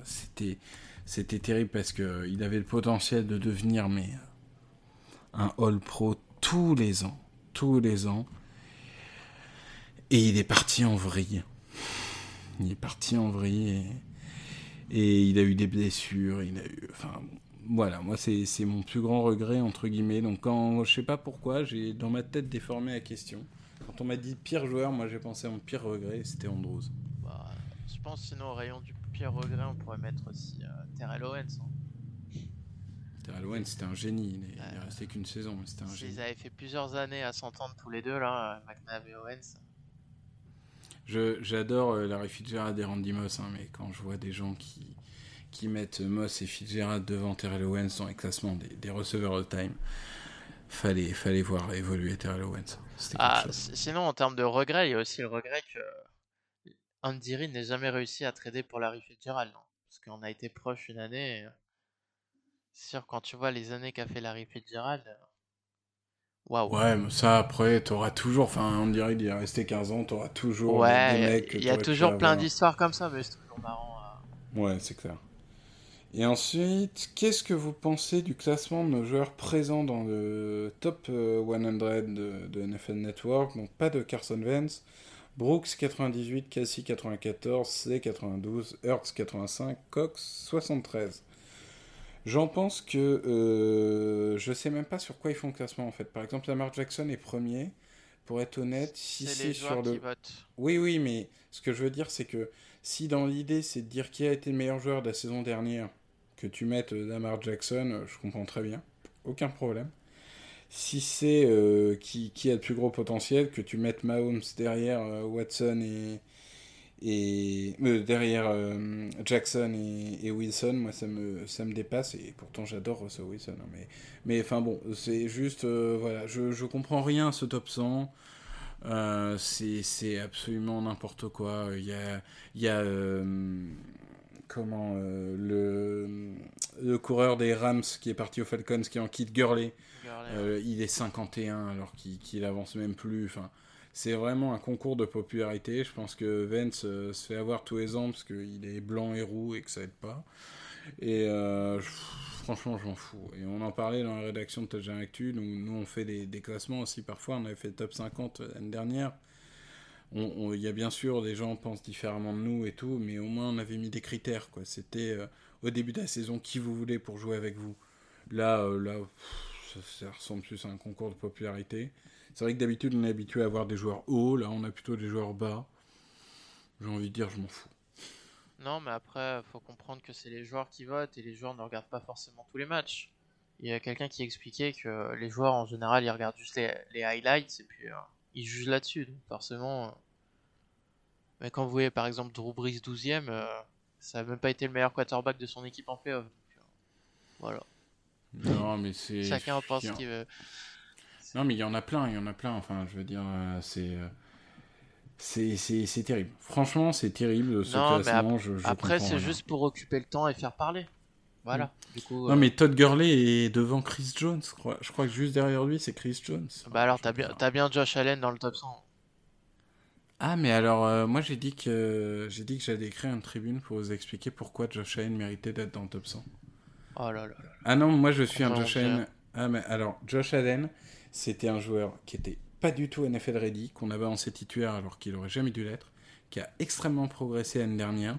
C'était terrible parce que il avait le potentiel de devenir mais un All Pro tous les ans tous les ans. Et il est parti en vrille. Il est parti en vrille et, il a eu des blessures. Il a eu, enfin, voilà, moi c'est mon plus grand regret entre guillemets. Donc quand je sais pas pourquoi, j'ai dans ma tête déformé la question. Quand on m'a dit pire joueur, moi j'ai pensé mon pire regret, et c'était Andrews. Bah, je pense sinon au rayon du pire regret, on pourrait mettre aussi euh, Terrell Owens. hein. Terrell Owens, c'était un génie. Il est, resté qu'une saison, mais c'était un génie. S'ils avaient fait plusieurs années à s'entendre tous les deux là, McNabb et Owens. J'adore euh, Larry Fitzgerald et Randy Moss, hein, mais quand je vois des gens qui, qui mettent Moss et Fitzgerald devant Terrell Owens dans les classements des, des receveurs all-time, fallait, fallait voir évoluer Terrell Owens. Ah, sinon en termes de regret, il y a aussi le regret que Andy Reid n'ait jamais réussi à trader pour Larry Fitzgerald. non? Parce qu'on a été proche une année. et, sûr, quand tu vois les années qu'a fait Larry Fitzgerald, euh, waouh. Ouais, mais ça après, t'auras toujours, enfin, on dirait qu'il est resté 15 ans, t'auras toujours des- Ouais, mecs il y a toujours plein d'histoires comme ça, mais c'est toujours marrant. euh. Ouais, c'est clair. Et ensuite, qu'est-ce que vous pensez du classement de nos joueurs présents dans le top euh, 100 de, de NFL Network? Donc pas de Carson Wentz, Brooks 98, Cassie 94, C 92, Hurts 85, Cox 73. J'en pense que euh, je sais même pas sur quoi ils font le classement en fait. Par exemple, Lamar Jackson est premier. Pour être honnête, si c'est sur le qui votent. oui, oui, mais ce que je veux dire, c'est que si dans l'idée, c'est de dire qui a été le meilleur joueur de la saison dernière, que tu mettes euh, Lamar Jackson, euh, je comprends très bien. Aucun problème. Si c'est euh, qui, qui a le plus gros potentiel, que tu mettes Mahomes derrière euh, Watson et. Et euh, derrière euh, Jackson et, et Wilson, moi ça me, ça me dépasse et pourtant j'adore Russell Wilson. hein, mais mais enfin bon, c'est juste. euh, voilà, je, je comprends rien à ce top 100. Euh, c'est absolument n'importe quoi. Il y a, y a comment le, le coureur des Rams qui est parti aux Falcons qui est en kit Gurley. Gurley, il est 51 alors qu'il qu'il avance même plus. Enfin, c'est vraiment un concours de popularité. Je pense que Vance euh, se fait avoir tous les ans parce qu'il est blanc et roux et que ça aide pas. Et euh, franchement, je m'en fous. Et on en parlait dans la rédaction de Touchdown Actu. Nous, nous on fait des, classements aussi parfois. On avait fait top 50 l'année dernière. Il y a bien sûr des gens pensent différemment de nous et tout, mais au moins on avait mis des critères. C'était euh, au début de la saison qui vous voulez pour jouer avec vous. Là, euh, là ça ressemble plus à un concours de popularité. C'est vrai que d'habitude on est habitué à avoir des joueurs hauts, là on a plutôt des joueurs bas. J'ai envie de dire, je m'en fous. Non, mais après, faut comprendre que c'est les joueurs qui votent et les joueurs ne regardent pas forcément tous les matchs. Il y a quelqu'un qui expliquait que les joueurs en général ils regardent juste les, les highlights et puis euh, ils jugent là-dessus. Donc forcément. euh, Mais quand vous voyez par exemple Drew Brees 12ème, euh, ça n'a même pas été le meilleur quarterback de son équipe en playoff. Voilà. Non, mais c'est. Chacun pense ce qu'il veut. Non, mais il y en a plein, il y en a plein. Enfin, je veux dire, euh, c'est. euh, C'est c'est- terrible. Franchement, c'est terrible ce Non, mais classement. je, je Après, c'est juste pour occuper le temps et faire parler. Voilà. Du coup, Non, euh, mais Todd Gurley est devant Chris Jones. Je crois, je crois que juste derrière lui, c'est Chris Jones. bah alors, t'as bien, bien Josh Allen dans le top 100. Ah, mais alors, euh, moi j'ai dit que j'ai dit que j'allais écrire une tribune pour vous expliquer pourquoi Josh Allen méritait d'être dans le top 100. Oh là là. Ah non, moi je suis un Josh Allen. Ah, mais alors, Josh Allen, c'était un joueur qui était pas du tout NFL ready, qu'on avait en ses titulaires alors qu'il aurait jamais dû l'être, qui a extrêmement progressé l'année dernière.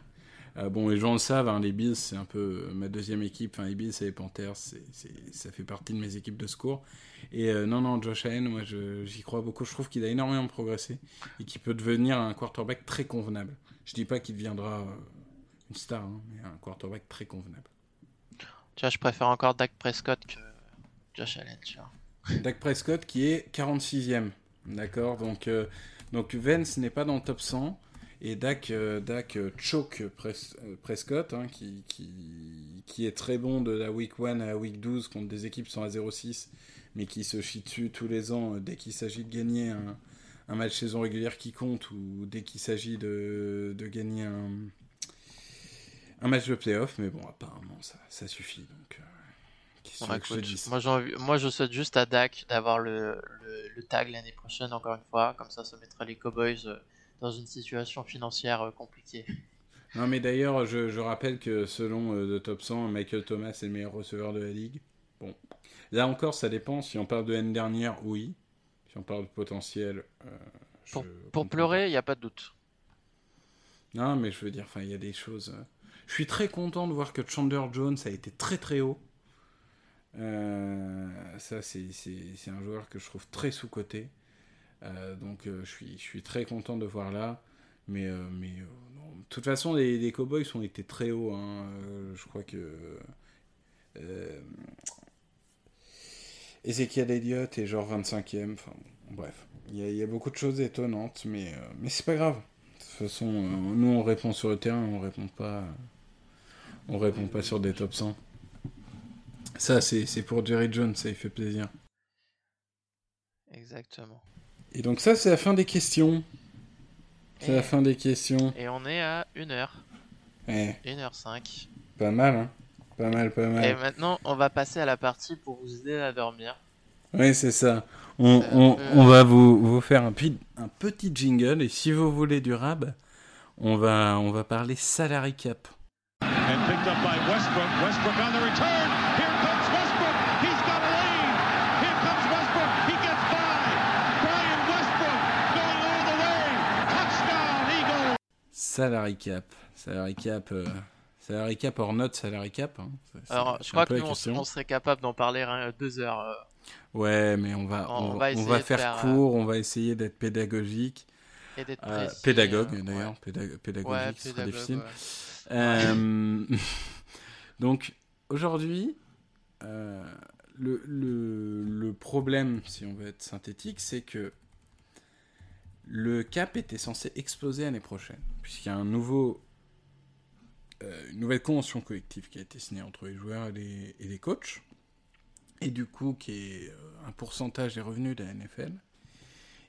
Euh, bon, les gens le savent, hein, les Bills, c'est un peu euh, ma deuxième équipe. Enfin, les Bills et les Panthers, c'est- ça fait partie de mes équipes de secours. Et euh, non, non, Josh Allen, moi, j'y crois beaucoup. Je trouve qu'il a énormément progressé et qu'il peut devenir un quarterback très convenable. Je dis pas qu'il deviendra une star, hein, mais un quarterback très convenable. Tu vois, je préfère encore Dak Prescott Josh Allen, tu vois. Dak Prescott qui est 46e. D'accord donc, euh, donc Vance n'est pas dans le top 100. Et Dak, euh, Dak euh, choke euh, Prescott, hein, qui, est très bon de la week 1 à la week 12 contre des équipes qui sont à 0-6, mais qui se chie tous les ans dès qu'il s'agit de gagner un, match saison régulière qui compte ou dès qu'il s'agit de, gagner un, match de playoff. Mais bon, apparemment, ça, suffit. Donc, Bon, écoute, moi, j'ai envie- moi, je souhaite juste à Dak d'avoir le, le, le tag l'année prochaine, encore une fois. Comme ça, ça mettra les Cowboys euh, dans une situation financière euh, compliquée. Non, mais d'ailleurs, je, je rappelle que selon euh, le top 100, Michael Thomas est le meilleur receveur de la ligue. Bon, là encore, ça dépend. Si on parle de l'année dernière, oui. Si on parle de potentiel, euh, Pour, pour pleurer, il n'y a pas de doute. Non, mais je veux dire, enfin, il y a des choses. euh, Je suis très content de voir que Chandler Jones a été très très haut. Euh, ça, c'est un joueur que je trouve très sous-coté. Euh, donc, euh, je, suis, très content de voir là. Mais, de toute façon, les, Cowboys ont été très hauts. hein. Je crois que. Ezekiel Elliott est genre 25e. Enfin, bon, bref. Il y, a, beaucoup de choses étonnantes, mais, c'est pas grave. De toute façon, nous, on répond sur le terrain, on répond pas. On répond pas sur des top 100. Ça, c'est c'est pour Jerry Jones, ça il fait plaisir. Exactement. Et donc, ça, c'est la fin des questions. C'est la fin des questions. Et on est à 1h, Eh, 1h05. pas mal, hein. Pas mal, pas mal. Et maintenant, on va passer à la partie pour vous aider à dormir. Oui, c'est ça. On, peu- on va vous, vous faire un, un petit jingle et si vous voulez du rab, on va, on va parler salary cap. and picked up by Westbrook. Westbrook on the return. Here comes Westbrook. He's got a lead. Here comes Westbrook. He gets by. Brian Westbrook going all the way. Touchdown, Eagles. Salary cap. Salary cap. euh, salary cap hors note, salary cap. hein. Alors, je crois que nous, on, serait capable d'en parler hein, deux heures. euh, Ouais, mais on va, On- on, va on faire, euh, court, on va essayer d'être pédagogique. et d'être Euh, pédagogue, euh, d'ailleurs. pédag- pédagogique, Ouais, ce pédagogue, difficile. ouais. Donc aujourd'hui, le, le- le problème, si on veut être synthétique, c'est que le cap était censé exploser l'année prochaine, puisqu'il y a un euh, une nouvelle convention collective qui a été signée entre les joueurs et les, et les coachs, et du coup qui est euh, un pourcentage des revenus de la NFL.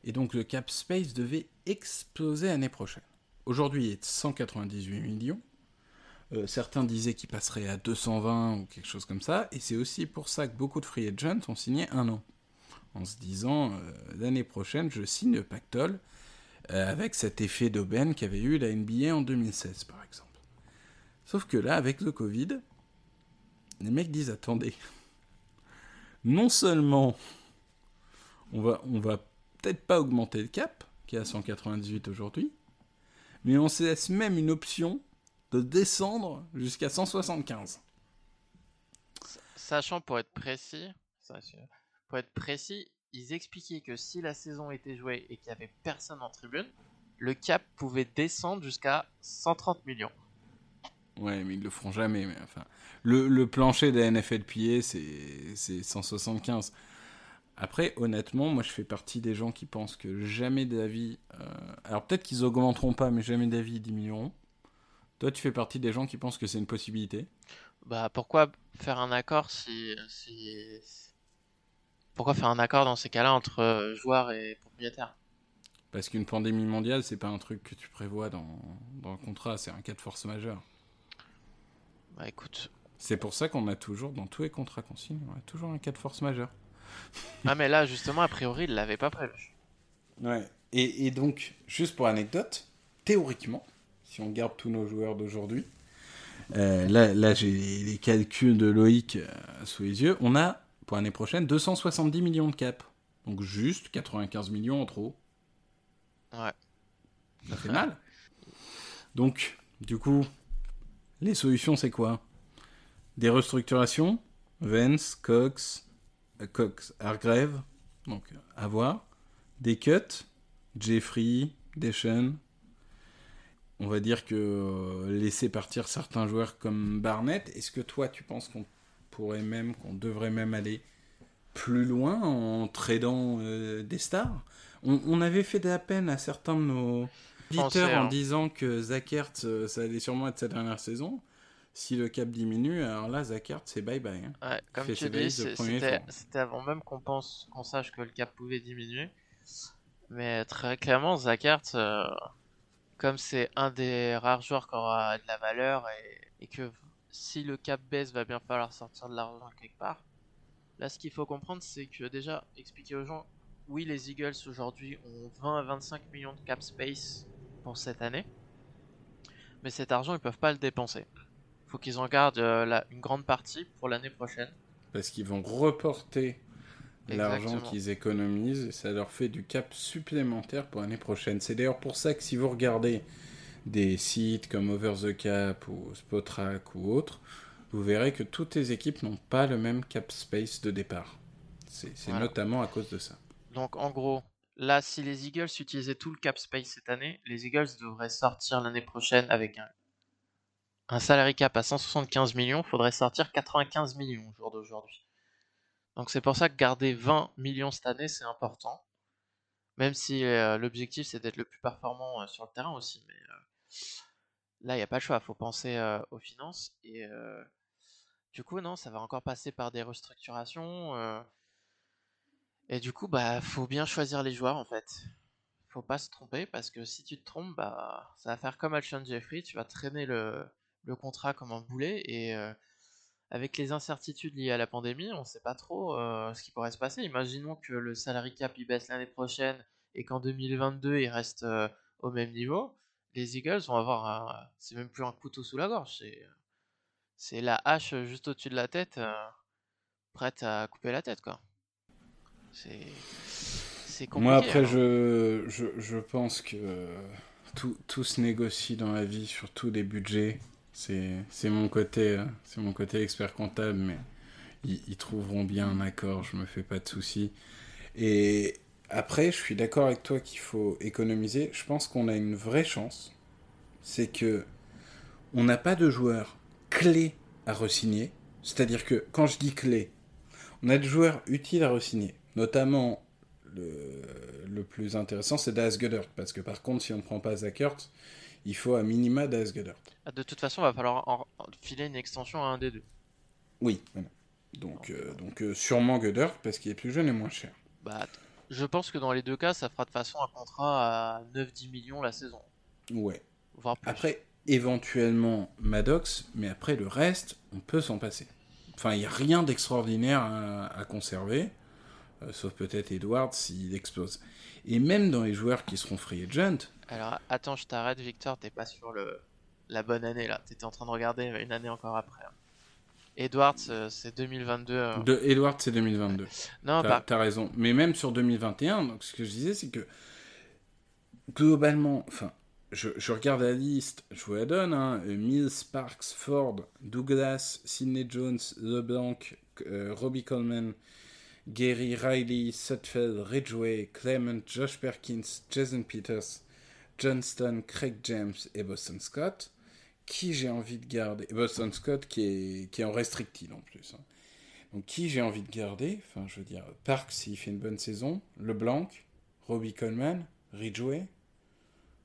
Et donc le cap space devait exploser l'année prochaine. Aujourd'hui, il est de 198 millions. Euh, certains disaient qu'il passerait à 220 ou quelque chose comme ça. Et c'est aussi pour ça que beaucoup de free agents ont signé un an. En se disant, euh, l'année prochaine, je signe le pactole euh, avec cet effet d'aubaine qu'avait eu la NBA en 2016, par exemple. Sauf que là, avec le Covid, les mecs disent, attendez, non seulement on va, va peut-être pas augmenter le cap, qui est à 198 aujourd'hui, mais on se laisse même une option de descendre jusqu'à 175. Sachant pour être précis, sachant- pour être précis, ils expliquaient que si la saison était jouée et qu'il n'y avait personne en tribune, le cap pouvait descendre jusqu'à 130 millions. Ouais, mais ils le feront jamais. Mais enfin, le, le plancher des NFLPA, c'est c'est 175. Après, honnêtement, moi, je fais partie des gens qui pensent que jamais d'avis. euh, alors peut-être qu'ils augmenteront pas, mais jamais d'avis diminueront. Toi, tu fais partie des gens qui pensent que c'est une possibilité. Bah pourquoi faire un accord si, si... Pourquoi faire un accord dans ces cas-là entre euh, joueurs et propriétaires? Parce qu'une pandémie mondiale, c'est pas un truc que tu prévois dans, dans le contrat, c'est un cas de force majeure. Bah écoute. C'est pour ça qu'on a toujours, dans tous les contrats qu'on signe, on a toujours un cas de force majeure. Ah mais là justement a priori il l'avait pas prévu. Ouais. Et, et donc, juste pour anecdote, théoriquement, si on garde tous nos joueurs d'aujourd'hui, euh, là, là j'ai les, les calculs de Loïc euh, sous les yeux, on a, pour l'année prochaine, 270 millions de cap. Donc juste 95 millions en trop. Ouais. Ça fait mal. Donc, du coup, les solutions, c'est quoi? Des restructurations Vance, Cox, euh, Cox, Hargrave, donc à voir. Des cuts Jeffrey, Deschênes. On va dire que euh, laisser partir certains joueurs comme Barnett, est-ce que toi tu penses qu'on pourrait même, qu'on devrait même aller plus loin en tradant euh, des stars on, on avait fait de la peine à certains de nos auditeurs en hein. disant que Zach Ertz, euh, ça allait sûrement être sa dernière saison. Si le cap diminue, alors là, Zach Ertz, c'est bye-bye. hein. Ouais, comme tu dis, c'était avant même qu'on pense qu'on sache que le cap pouvait diminuer. Mais très clairement, Zach Ertz, euh, comme c'est un des rares joueurs qui aura de la valeur et, et que si le cap baisse, va bien falloir sortir de l'argent quelque part. Là, ce qu'il faut comprendre, c'est que déjà, expliquer aux gens, oui, les Eagles aujourd'hui ont 20 à 25 millions de cap space pour cette année. Mais cet argent, ils peuvent pas le dépenser. Faut qu'ils en gardent euh, la- une grande partie pour l'année prochaine. Parce qu'ils vont reporter l'argent qu'ils économisent et ça leur fait du cap supplémentaire pour l'année prochaine. C'est d'ailleurs pour ça que si vous regardez des sites comme Over the Cap ou Spotrac ou autres, vous verrez que toutes les équipes n'ont pas le même cap space de départ. C'est c'est Voilà. notamment à cause de ça. Donc en gros, là, si les Eagles utilisaient tout le cap space cette année, les Eagles devraient sortir l'année prochaine avec un, un salary cap à 175 millions. faudrait sortir 95 millions au jour d'aujourd'hui. Donc c'est pour ça que garder 20 millions cette année, c'est important. Même si euh, l'objectif c'est d'être le plus performant euh, sur le terrain aussi. Mais euh, là, il n'y a pas le choix. faut penser euh, aux finances. Et euh, du coup, non, ça va encore passer par des restructurations. euh, et du coup, bah, faut bien choisir les joueurs en fait. Faut pas se tromper parce que si tu te trompes, bah, ça va faire comme Alshon Jeffrey, tu vas traîner le, contrat comme un boulet et avec les incertitudes liées à la pandémie, on sait pas trop ce qui pourrait se passer. Imaginons que le salary cap baisse l'année prochaine et qu'en 2022 il reste au même niveau. Les Eagles vont avoir un, c'est même plus un couteau sous la gorge, c'est c'est la hache juste au-dessus de la tête, euh, prête à couper la tête quoi. C'est c'est compliqué. Moi, après, hein. je, je, je pense que euh, tout, tout se négocie dans la vie, surtout des budgets. C'est c'est mon côté, euh, c'est mon côté expert comptable, mais ils, ils trouveront bien un accord, je me fais pas de soucis. Et après, je suis d'accord avec toi qu'il faut économiser. Je pense qu'on a une vraie chance, c'est que on n'a pas de joueurs clés à resigner. C'est-à-dire que quand je dis clés, on a des joueurs utiles à resigner, notamment le, le plus intéressant, c'est Das Goddard. Parce que par contre, si on ne prend pas Zach il faut à minima Das Goddard. Ah, De toute façon, il va falloir en- en filer une extension à un des deux. Oui, voilà. Donc, euh, donc euh, sûrement Goddard, parce qu'il est plus jeune et moins cher. Bah, je pense que dans les deux cas, ça fera de façon un contrat à 9-10 millions la saison, Ouais. voire plus. Après, éventuellement Maddox, mais après le reste, on peut s'en passer. Enfin, il n'y a rien d'extraordinaire à, à conserver, euh, sauf peut-être Edward s'il explose. Et même dans les joueurs qui seront free agent, Alors, attends, je t'arrête, Victor, t'es pas sur le... la bonne année là. T'étais en train de regarder une année encore après. hein. Edwards, euh, c'est 2022. euh. de Edward c'est 2022. Non, T'as bah, t'as raison. Mais même sur 2021, donc ce que je disais, c'est que globalement, enfin, je, je regarde la liste, je vous la donne, hein, euh, Mills, Sparks, Ford, Douglas, Sidney Jones, LeBlanc, euh, Robbie Coleman, Gary, Riley, Sutfeld, Ridgway, Clement, Josh Perkins, Jason Peters, Johnston, Craig James et Boston Scott. Qui j'ai envie de garder? Boston Scott qui est, qui est en restricted en plus. hein. Donc qui j'ai envie de garder? Enfin, je veux dire, Parks s'il fait une bonne saison, LeBlanc, Robbie Coleman, Ridgway.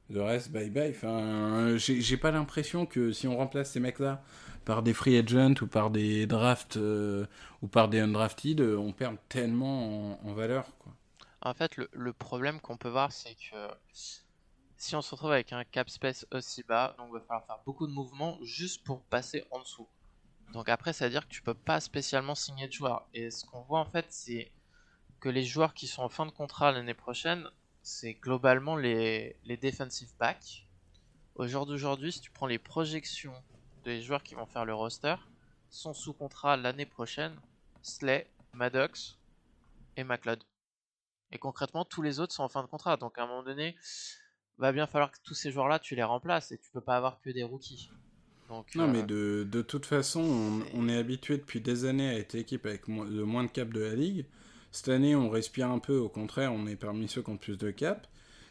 Le reste, bye bye. Enfin, j'ai pas l'impression que si on remplace ces mecs-là par des free agents ou par des drafts euh, ou par des undrafted, euh, on perd tellement en, valeur. Quoi. en fait, le problème qu'on peut voir, c'est que si on se retrouve avec un cap space aussi bas, donc il va falloir faire beaucoup de mouvements juste pour passer en dessous. Donc après, ça veut dire que tu peux pas spécialement signer de joueurs. Et ce qu'on voit en fait, c'est que les joueurs qui sont en fin de contrat l'année prochaine, c'est globalement les, defensive backs. Au jour d'aujourd'hui, si tu prends les projections des joueurs qui vont faire le roster, sont sous contrat l'année prochaine Slay, Maddox et McLeod. Et concrètement, tous les autres sont en fin de contrat. Donc à un moment donné, va bien falloir que tous ces joueurs-là, tu les remplaces et tu peux pas avoir que des rookies. Donc, Non, euh, mais de, de toute façon, on, est habitué depuis des années à être l'équipe avec mo- le moins de cap de la ligue. Cette année, on respire un peu, au contraire, on est parmi ceux qui ont plus de cap.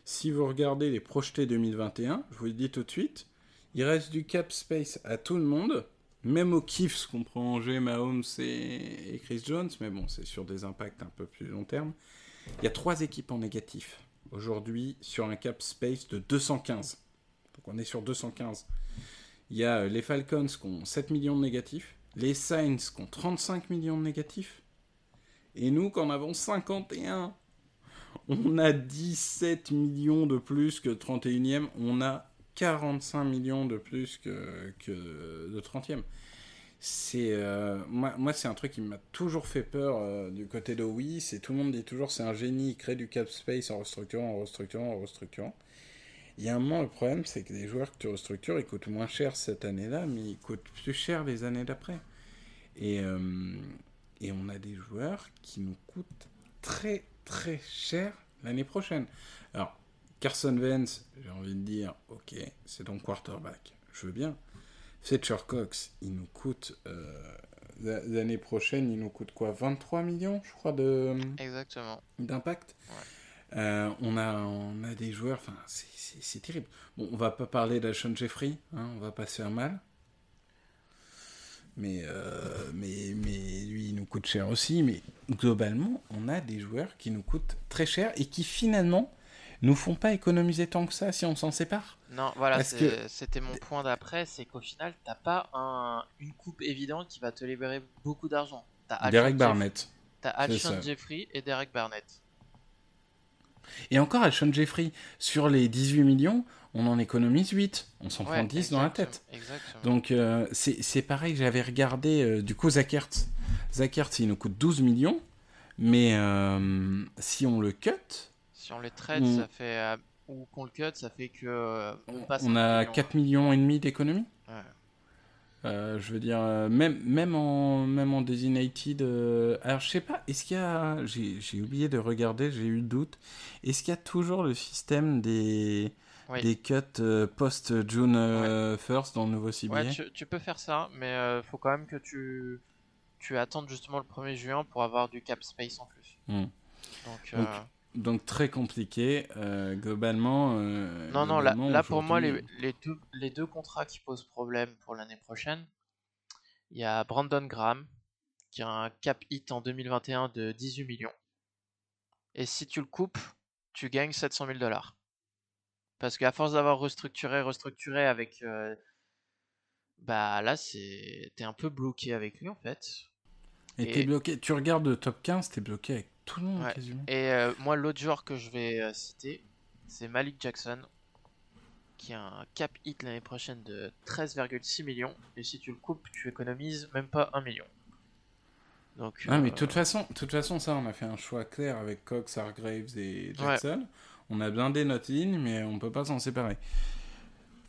Si vous regardez les projetés 2021, je vous le dis tout de suite, il reste du cap space à tout le monde, même aux Chiefs qu'on prend Angers, Mahomes et, et Chris Jones, mais bon, c'est sur des impacts un peu plus long terme. Il y a trois équipes en négatif aujourd'hui sur un cap space de 215. Donc on est sur 215. Il y a euh, les Falcons qui ont 7 millions de négatifs, les Saints qui ont 35 millions de négatifs, et nous qui en avons 51. On a 17 millions de plus que le 31e, on a 45 millions de plus que, que le 30e. C'est euh, moi, moi c'est un truc qui m'a toujours fait peur euh, du côté de oui, c'est tout le monde dit toujours c'est un génie, il crée du cap space en restructurant, en restructurant, en restructurant. Il y a un moment, le problème, c'est que les joueurs que tu restructures, ils coûtent moins cher cette année-là, mais ils coûtent plus cher les années d'après. Et, euh, et on a des joueurs qui nous coûtent très très cher l'année prochaine. Alors, Carson Wentz, j'ai envie de dire, ok, c'est ton quarterback, je veux bien. Fletcher Cox, il nous coûte. euh, la- L'année prochaine, il nous coûte quoi 23 millions, je crois, de Exactement. d'impact. Euh, on, a, on a des joueurs, enfin, c'est- c'est c'est terrible. Bon, on va pas parler d'Alshon Jeffrey, hein, on va pas se faire mal. Mais, euh, mais, mais lui, il nous coûte cher aussi. Mais globalement, on a des joueurs qui nous coûtent très cher et qui finalement nous font pas économiser tant que ça si on s'en sépare. Non, voilà, c'est- que- c'était mon point d'après, c'est qu'au final, t'as pas un, une coupe évidente qui va te libérer beaucoup d'argent. Derek Barnett. T'as Alshon. Jeffrey et Derek Barnett. Et encore, Alshon Jeffrey, sur les 18 millions, on en économise 8. On s'en Ouais, prend 10 dans la tête. Exactement. Donc euh, c'est pareil, j'avais regardé euh, du coup Zach Ertz. Zach Ertz, il nous coûte 12 millions, mais euh, si on le cut, si on les trade, on- ça fait. euh, ou qu'on le cut, ça fait que. euh, on passe on a million. 4 millions et demi d'économie. Ouais. Euh, je veux dire, même, même, en, même en designated. alors, je sais pas, est-ce qu'il y a. J'ai j'ai oublié de regarder, j'ai eu le doute. Est-ce qu'il y a toujours le système des, Oui. des cuts euh, post-June euh, 1st dans le nouveau Ouais, tu, tu peux faire ça, mais euh, faut quand même que tu, tu attendes justement le 1er juin pour avoir du cap space en plus. Hmm. Donc, Donc, Donc, très compliqué. euh, globalement. euh, non, non, là, pour moi, les, deux, les deux contrats qui posent problème pour l'année prochaine, il y a Brandon Graham qui a un cap hit en 2021 de 18 millions. Et si tu le coupes, tu gagnes 700 000 dollars. Parce qu'à force d'avoir restructuré, restructuré avec. euh, bah là, c'est t'es un peu bloqué avec lui en fait. Et Et- t'es bloqué. Tu regardes le top 15, t'es bloqué avec tout le monde Ouais. quasiment. Et euh, moi, l'autre joueur que je vais euh, citer, c'est Malik Jackson, qui a un cap hit l'année prochaine de 13,6 millions. Et si tu le coupes, tu économises même pas 1 million. Donc, Ah, mais euh, de toute façon, toute façon, ça, on a fait un choix clair avec Cox, Hargraves et Jackson. On a blindé notre ligne, mais on peut pas s'en séparer.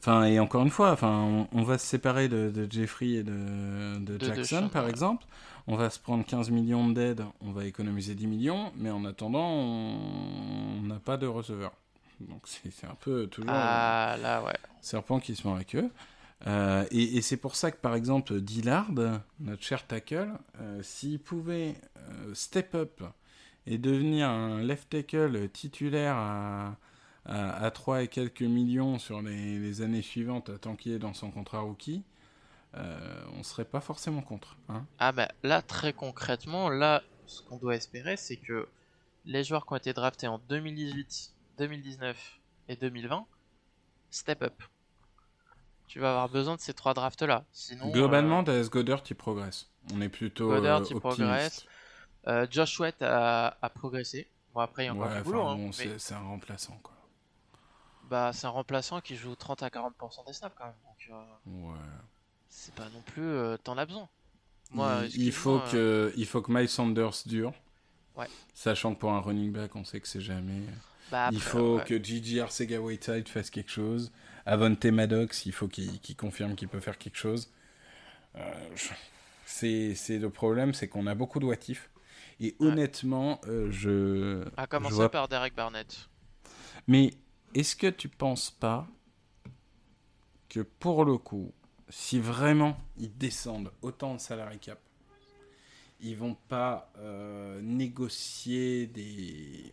Enfin, et encore une fois, enfin, on, on va se séparer de, de Jeffrey et de, de De Jackson, par exemple. On va se prendre 15 millions de dead, on va économiser 10 millions, mais en attendant, on n'a pas de receveur. Donc c'est un peu toujours ah là, ouais. serpent qui se mord la queue. Euh, et et c'est pour ça que, par exemple, Dillard, notre cher tackle, euh, s'il pouvait euh, step up et devenir un left tackle titulaire à, à, à 3 et quelques millions sur les, les années suivantes, tant qu'il est dans son contrat rookie, euh, on serait pas forcément contre. Hein. Ah bah là, très concrètement, là, ce qu'on doit espérer, c'est que les joueurs qui ont été draftés en 2018, 2019 et 2020, step up. Tu vas avoir besoin de ces trois drafts-là. Sinon, Globalement, Dallas Goddard, il progresse. On est plutôt Goddard, euh, il optimiste. progresse. euh, Josh Sweat a, a progressé. Bon, après, il y a encore Ouais, du boulot. hein, bon, mais c'est un remplaçant, quoi. Bah, c'est un remplaçant qui joue 30 à 40% des snaps quand même. Donc, euh, Ouais. c'est pas non plus. euh, T'en as besoin. Moi, il, faut excuse-moi, euh, que il faut que Miles Sanders dure. Ouais. Sachant que pour un running back, on sait que c'est jamais. bah, il faut ouais. que Gigi Arcega Whiteside fasse quelque chose. Avonte Maddox, il faut qu'il qu'il confirme qu'il peut faire quelque chose. Euh, je- C'est le problème, c'est qu'on a beaucoup de what if. Et Ouais. honnêtement, euh, je. À je commencer vois- par Derek Barnett. Mais est-ce que tu penses pas que pour le coup, si vraiment ils descendent autant de salary cap, ils vont pas euh, négocier des...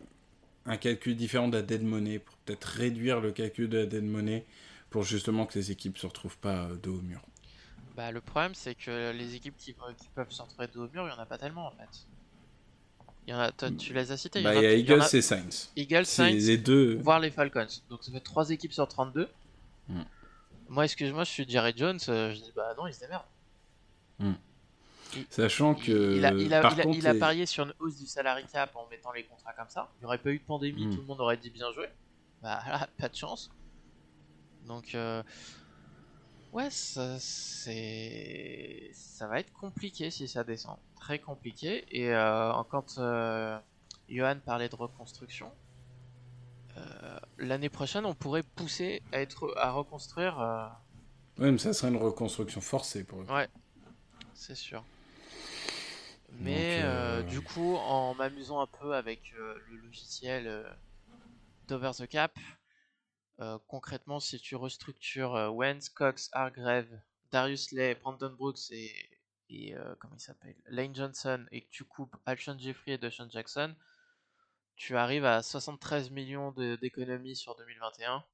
un calcul différent de la dead money pour peut-être réduire le calcul de la dead money pour justement que les équipes se retrouvent pas euh, dos au mur? Bah, le problème, c'est que les équipes qui, peuvent se retrouver dos au mur, il y en a pas tellement en fait. Il y en a, toi, tu les as cités. Bah, il il y a en Eagles a- et Saints. Eagles, C'est Saints, les deux. voire les Falcons. Donc ça fait 3 équipes sur 32. Hmm. Moi, excuse-moi, je suis Jerry Jones. euh, je dis bah non, ils se démerdent. Sachant Il- que. il, a, il, a, par il, a, contre, il a les- parié sur une hausse du salary cap en mettant les contrats comme ça. Il n'y aurait pas eu de pandémie, Hmm. tout le monde aurait dit bien joué. Bah là, pas de chance. Donc, euh, ouais, ça, c'est. Ça va être compliqué si ça descend. Très compliqué. Et euh, quand euh, Johan parlait de reconstruction, euh, l'année prochaine, on pourrait pousser à, être, à reconstruire. euh, Ouais, mais ça serait une reconstruction forcée pour eux. Ouais, c'est sûr. Mais Donc, du coup, en m'amusant un peu avec le logiciel d'Over the Cap, euh, concrètement, si tu restructures euh, Wentz, Cox, Hargrave, Darius Lay, Brandon Brooks et, et euh, comment il s'appelle Lane Johnson et que tu coupes Alshon Jeffrey et Deshaun Jackson, tu arrives à 73 millions d'économies sur 2021.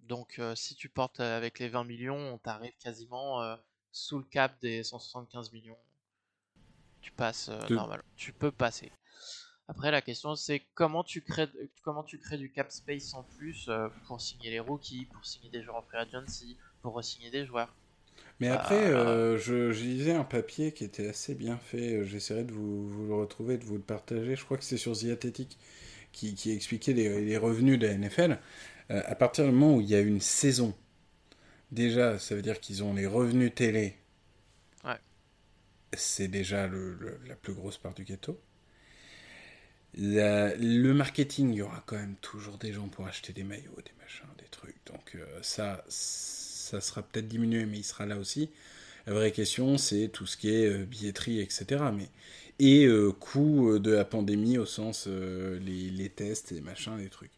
Donc euh, si tu portes avec les 20 millions, on t'arrive quasiment sous le cap des 175 millions. Tu passes normal, tu peux passer. Après la question c'est comment tu crées comment tu crées du cap space en plus pour signer les rookies, pour signer des joueurs en free agency, pour re-signer des joueurs. Mais après, euh, je, lisais un papier qui était assez bien fait. J'essaierai de vous, le retrouver, de vous le partager. Je crois que c'est sur The Athletic qui, qui expliquait les, revenus de la NFL. Euh, à partir du moment où il y a une saison, déjà, ça veut dire qu'ils ont les revenus télé. Ouais. C'est déjà la plus grosse part du gâteau. Le marketing, il y aura quand même toujours des gens pour acheter des maillots, des machins, des trucs. Donc euh, ça ça sera peut-être diminué, mais il sera là aussi. La vraie question, c'est tout ce qui est euh, billetterie, etc. Mais, et euh, coût de la pandémie au sens les, tests et machins, les trucs.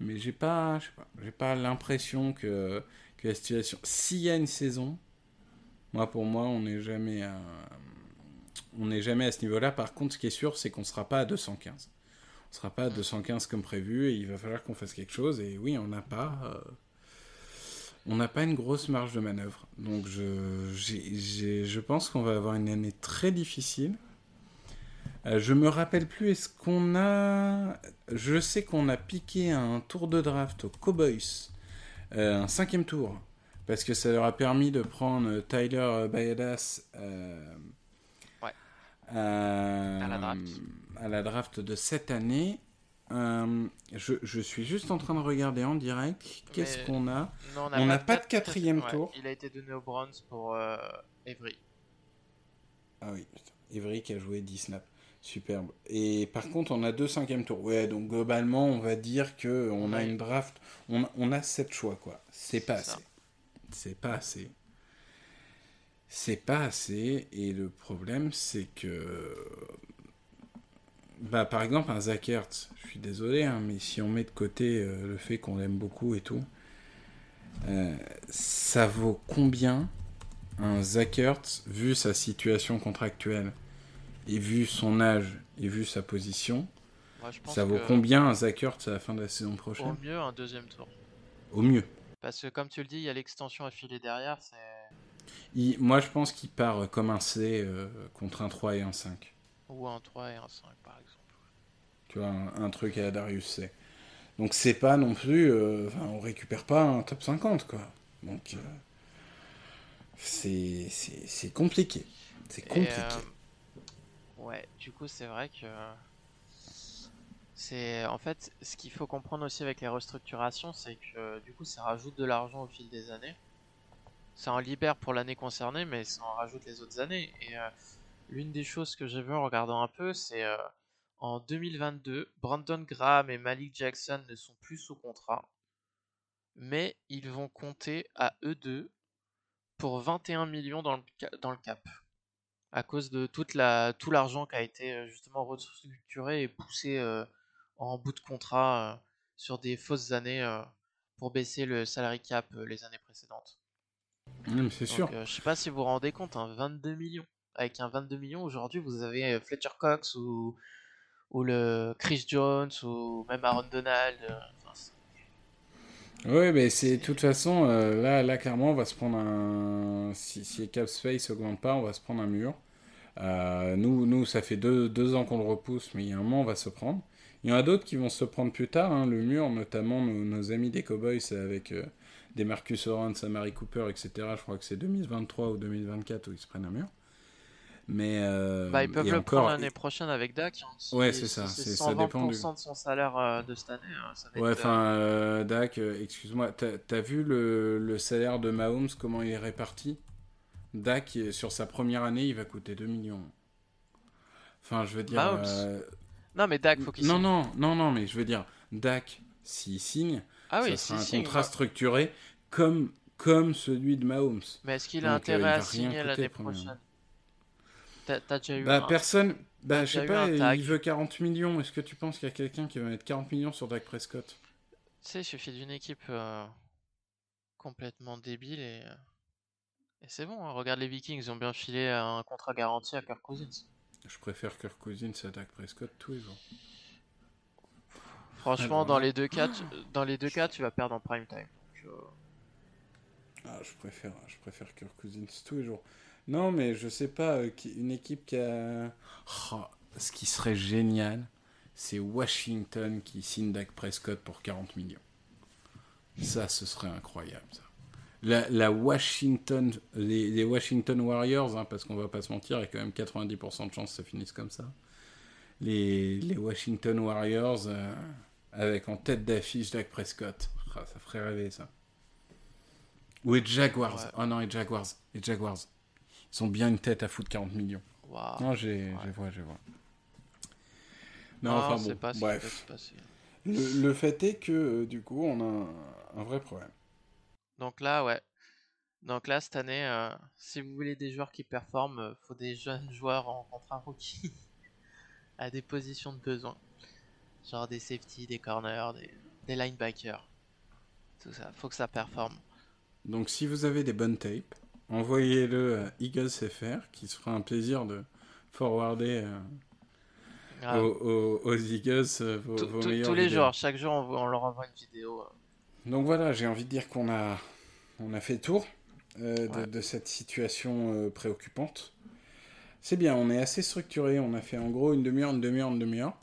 Mais j'ai pas, j'ai pas l'impression que, que la situation. S'il y a une saison, moi pour moi, on n'est jamais à, on n'est jamais à ce niveau-là. Par contre, ce qui est sûr, c'est qu'on ne sera pas à 215. On ne sera pas à 215 comme prévu et il va falloir qu'on fasse quelque chose. Et oui, on n'a pas on n'a pas une grosse marge de manœuvre. Donc je, je pense qu'on va avoir une année très difficile. Euh, je me rappelle plus, est-ce qu'on a... Je sais qu'on a piqué un tour de draft aux Cowboys, euh, un cinquième tour, parce que ça leur a permis de prendre Tyler Bayadas euh, à, la draft de cette année. Euh, je, suis juste en train de regarder en direct. Qu'est-ce qu'on a On n'a pas, de quatrième tour. il a été donné au bronze pour euh, Evry. Ah oui, Evry qui a joué 10 snaps. Superbe. Et par contre, on a deux cinquièmes tours. Ouais, donc globalement, on va dire que on a une draft. On, on a sept choix, quoi. C'est pas assez. C'est pas assez. C'est pas assez. Et le problème, c'est que bah, par exemple, un Zach je suis désolé, hein, mais si on met de côté euh, le fait qu'on l'aime beaucoup et tout, euh, ça vaut combien un Zach vu sa situation contractuelle, et vu son âge, et vu sa position, ça vaut combien un Zach à la fin de la saison prochaine? Au mieux, un deuxième tour. Au mieux. Parce que comme tu le dis, il y a l'extension à filer derrière, moi, je pense qu'il part comme un C euh, contre un 3 et un 5. Ou un 3 et un 5, par exemple. Tu vois, un, truc à Darius C. Donc c'est pas non plus... Euh, on récupère pas un top 50, quoi. Donc... Euh, c'est compliqué. C'est compliqué. Euh, ouais, du coup, c'est vrai que... C'est en fait ce qu'il faut comprendre aussi avec les restructurations, c'est que du coup ça rajoute de l'argent au fil des années. Ça en libère pour l'année concernée, mais ça en rajoute les autres années. Et L'une des choses que j'ai vu en regardant un peu, c'est euh, en 2022, Brandon Graham et Malik Jackson ne sont plus sous contrat, mais ils vont compter à eux deux pour 21 millions dans le, dans le cap, à cause de toute la, tout l'argent qui a été euh, justement restructuré et poussé euh, en bout de contrat sur des fausses années pour baisser le salary cap les années précédentes. C'est sûr. je sais pas si vous vous rendez compte, 22 hein, millions avec un 22 millions, aujourd'hui, vous avez euh, Fletcher Cox ou, ou le Chris Jones ou même Aaron Donald. Euh, oui, mais c'est de toute façon, euh, là, là, clairement, on va se prendre un. Si, si Cap Space augmente pas, on va se prendre un mur. nous, nous, ça fait deux, deux ans qu'on le repousse, mais il y a un moment, on va se prendre. Il y en a d'autres qui vont se prendre plus tard, hein, le mur, notamment nos, amis des Cowboys avec des Marcus Lawrence, Amari Cooper, etc. Je crois que c'est 2023 ou 2024 où ils se prennent un mur. Mais euh, bah, ils peuvent le prendre l'année prochaine avec Dak. Hein, ouais, c'est ça. C'est, ça dépend de son salaire euh, de cette année. Hein, ouais, enfin, euh, Dak, excuse-moi, t'as, as vu le, le, salaire de Mahomes, comment il est réparti? Dak, sur sa première année, il va coûter 2 millions. Enfin, je veux dire. Mahomes? Non, mais Dak, faut qu'il Non, non, non, non, mais je veux dire, Dak, s'il signe, ah oui, ça sera un contrat structuré comme, comme celui de Mahomes. Mais est-ce qu'il a intérêt à signer l'année prochaine? T'as déjà eu bah, personne. Bah, je sais pas, il veut 40 millions. Est-ce que tu penses qu'il y a quelqu'un qui va mettre 40 millions sur Dak Prescott? Tu sais, il suffit d'une équipe euh, complètement débile et, Et c'est bon, hein, regarde les Vikings, ils ont bien filé un contrat garanti à Kirk Cousins. Je préfère Kirk Cousins à Dak Prescott tous les jours. Franchement, Alors dans les deux cas, tu, dans les deux cas, tu vas perdre en prime time. Euh, Ah, je préfère, je préfère Kirk Cousins tous les jours. Non, mais je sais pas, euh, une équipe qui a. Oh, ce qui serait génial, c'est Washington qui signe Dak Prescott pour 40 millions. Ça, ce serait incroyable, ça. La, la Washington, les, les Washington Warriors, hein, parce qu'on va pas se mentir, il y a quand même 90% de chances que ça finisse comme ça. Les, les Washington Warriors, euh, avec en tête d'affiche Dak Prescott. Ah, ça ferait rêver, ça. Ou les Jaguars. Ouais. Oh non, les Jaguars. Les Jaguars. Ils ont bien une tête à foutre 40 millions. waouh. Non, j'ai, Ouais. je vois, je vois. Non, Non, enfin bon, pas bref. Le, le fait est que, euh, du coup, on a un, un vrai problème. Donc là, ouais. Donc là, cette année, euh, si vous voulez des joueurs qui performent, euh, faut des jeunes joueurs en contrat rookie à des positions de besoin. Genre des safety, des corners, des, des linebackers. Tout ça, faut que ça performe. Donc, si vous avez des bonnes tapes, envoyez-le à Eagles FR, qui se fera un plaisir de forwarder euh, Ah, aux, aux- aux Eagles euh, vos, tout- vos tout- meilleures tous les vidéos. jours, chaque jour, on, on leur envoie une vidéo. euh. Donc voilà, j'ai envie de dire qu'on a, on a fait tour de, cette situation préoccupante. C'est bien, on est assez structuré. On a fait en gros une demi-heure, une demi-heure, une demi-heure.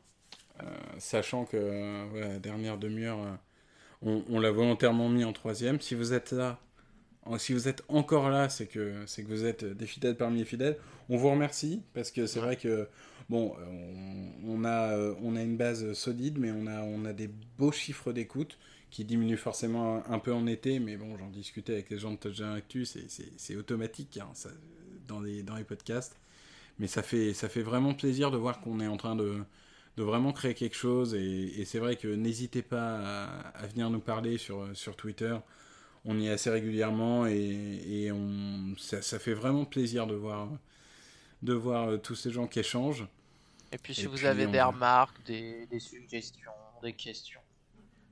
Euh, sachant que euh, voilà, la dernière demi-heure, euh, on, on l'a volontairement mis en troisième. Si vous êtes là, si vous êtes encore là, c'est que, c'est que vous êtes des fidèles parmi les fidèles. On vous remercie parce que c'est vrai que bon, on, on a, on a une base solide, mais on a, on a des beaux chiffres d'écoute qui diminuent forcément un, un peu en été. Mais bon, j'en discutais avec les gens de Touchdown Actu, c'est, automatique hein, ça, dans, les, dans les podcasts. Mais ça fait, ça fait vraiment plaisir de voir qu'on est en train de, de vraiment créer quelque chose. Et, et c'est vrai que n'hésitez pas à, à venir nous parler sur, sur Twitter. On y est assez régulièrement et, et on, ça, ça fait vraiment plaisir de voir, de voir euh, tous ces gens qui échangent. Et puis si Et vous puis, avez on des remarques, des, des suggestions, des questions,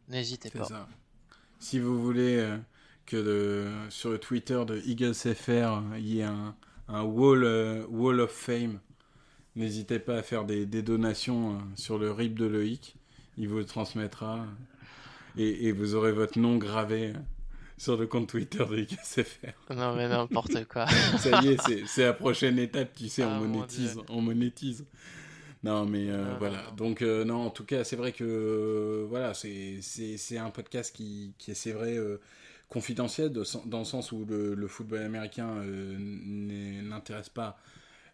n'hésitez pas. ça. Si vous voulez euh, que sur le Twitter de Eagles FR, euh, il y ait un, un wall, wall of Fame, n'hésitez pas à faire des, des donations euh, sur le RIP de Loïc. Il vous le transmettra et, et vous aurez votre nom gravé euh, sur le compte Twitter de Eagles FR. Non mais n'importe quoi. Ça y est, c'est- la prochaine étape, tu sais, Ah, on mon monétise, on monétise. Non, mais euh, non, voilà. Donc, euh, non, en tout cas, c'est vrai que, euh, voilà, c'est un podcast qui, qui est, c'est vrai, confidentiel, de dans le sens où le, le football américain n'intéresse pas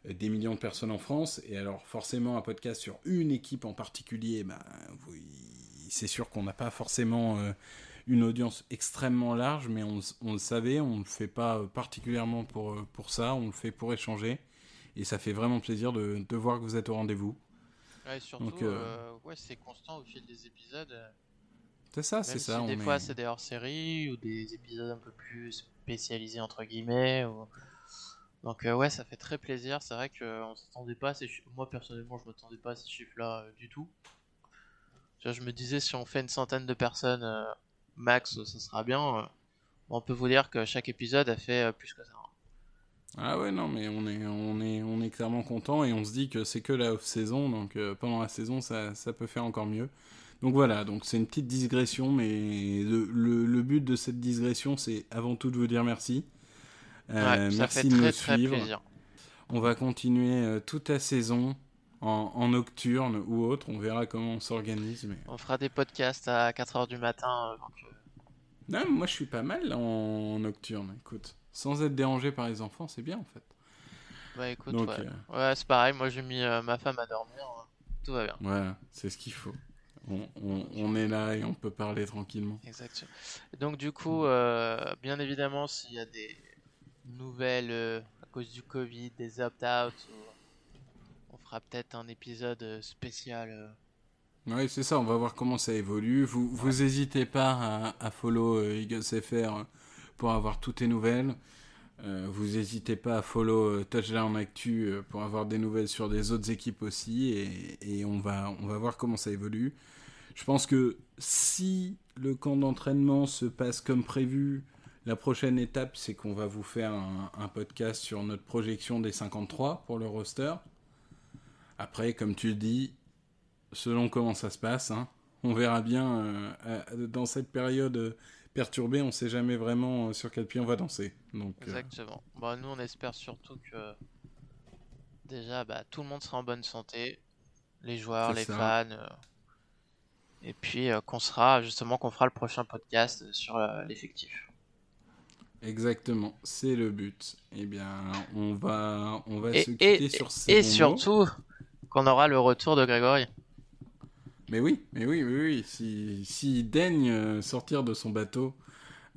des millions de personnes en France. Et alors, forcément, un podcast sur une équipe en particulier, ben, c'est sûr qu'on n'a pas forcément euh, une audience extrêmement large, mais on, on le savait, on ne le fait pas particulièrement pour, euh, pour ça, on le fait pour échanger. Et ça fait vraiment plaisir de, de voir que vous êtes au rendez-vous. Ouais, surtout, Donc, euh, ouais, c'est constant au fil des épisodes. C'est ça, c'est si ça. des on fois est- c'est des hors-séries ou des épisodes un peu plus spécialisés entre guillemets. ou- Donc euh, ouais, ça fait très plaisir. C'est vrai qu'on s'attendait pas à ces Moi personnellement, je m'attendais pas à ces chiffres-là euh, du tout. Je me disais si on fait une centaine de personnes euh, max, ça sera bien. euh. On peut vous dire que chaque épisode a fait euh, plus que ça. Ah ouais, non, mais on est, on est, on est clairement content et on se dit que c'est que la off-saison, donc euh, pendant la saison, ça, ça peut faire encore mieux. Donc voilà, donc c'est une petite digression, mais le- le but de cette digression, c'est avant tout de vous dire merci. Euh, Ouais, ça merci fait de très nous très suivre. plaisir. On va continuer euh, toute la saison en, en nocturne ou autre, on verra comment on s'organise. Mais... On fera des podcasts à 4h du matin. euh, donc, Non, moi je suis pas mal en, nocturne, écoute. Sans être dérangé par les enfants, c'est bien en fait. Bah écoute, Donc, ouais. euh, Ouais, c'est pareil. Moi j'ai mis euh, ma femme à dormir. hein. Tout va bien. Voilà, c'est ce qu'il faut. On, on- on est là et on peut parler tranquillement. Exactement. Donc du coup, euh, bien évidemment, s'il y a des nouvelles euh, à cause du Covid, des opt-out, ou- on fera peut-être un épisode euh, spécial. euh. Oui, c'est ça, on va voir comment ça évolue. Vous, vous hésitez pas à, à follow euh, Eagles FR pour avoir toutes les nouvelles. Euh, vous n'hésitez pas à follow euh, Touchdown Actu euh, pour avoir des nouvelles sur des autres équipes aussi. Et, et on, va, on va voir comment ça évolue. Je pense que si le camp d'entraînement se passe comme prévu, La prochaine étape, c'est qu'on va vous faire un, un podcast sur notre projection des 53 pour le roster. Après, comme tu le dis, selon comment ça se passe, hein, on verra bien. euh, dans cette période euh, perturbée, on ne sait jamais vraiment euh, sur quel pied on va danser. Donc, euh, Exactement. Bon, nous, on espère surtout que déjà, bah, tout le monde sera en bonne santé, les joueurs, les ça. fans, euh, et puis qu'on sera justement qu'on fera le prochain podcast sur l'effectif. Exactement, c'est le but. Eh bien, on va, on va Et, se et, quitter sur ces et surtout qu'on aura le retour de Grégory. Mais oui, mais oui, oui, oui. Si, s'il daigne euh, sortir de son bateau.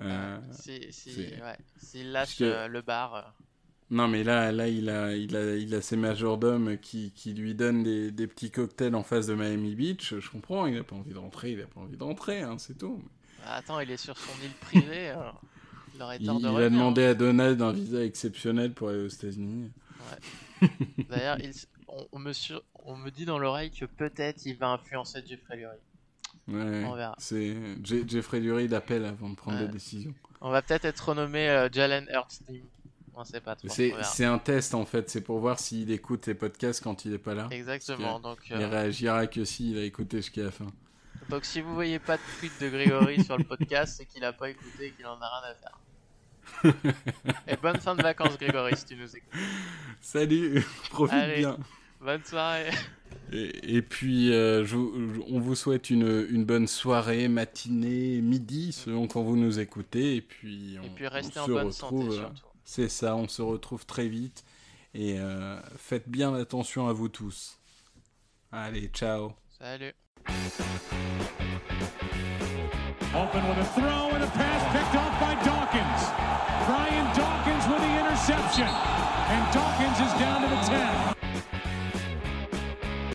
euh, Si, si, ouais, s'il lâche que- euh, le bar. euh, Non, mais là, là il, a, il, a, il a ses majordomes qui, qui lui donnent des, des petits cocktails en face de Miami Beach. Je comprends, il n'a pas envie de rentrer, il n'a pas envie de rentrer, hein, c'est tout. bah, Attends, il est sur son île privée. Il Il, de il a demandé à Donald un visa exceptionnel pour aller aux États-Unis. D'ailleurs, il on, on me sur- on me dit dans l'oreille que peut-être il va influencer Jeffrey Lurie. Ouais, On verra. c'est Je- Jeffrey Lurie d'appel avant de prendre Ouais. des décisions. On va peut-être être renommé euh, Jalen Hurts. On sait pas trop. C'est un test en fait, c'est pour voir s'il écoute les podcasts quand il n'est pas là. Exactement. Donc, Il euh, réagira que s'il a écouté jusqu'à la fin. donc si vous voyez pas de tweet de Grégory sur le podcast, c'est qu'il a pas écouté et qu'il en a rien à faire. et bonne fin de vacances, Grégory, si tu nous écoutes. Salut, profite Allez. bien. Bonne soirée. Et, et puis, euh, je on vous souhaite une, une bonne soirée, matinée, midi, selon quand vous nous écoutez. Et puis, on, Et puis restez on en se bonne retrouve, surtout. C'est ça, on se retrouve très vite. Et euh, faites bien attention à vous tous. Allez, ciao. Salut. Open with a throw and a pass picked off by Dawkins. Brian Dawkins with the interception. And Dawkins is down to the 10.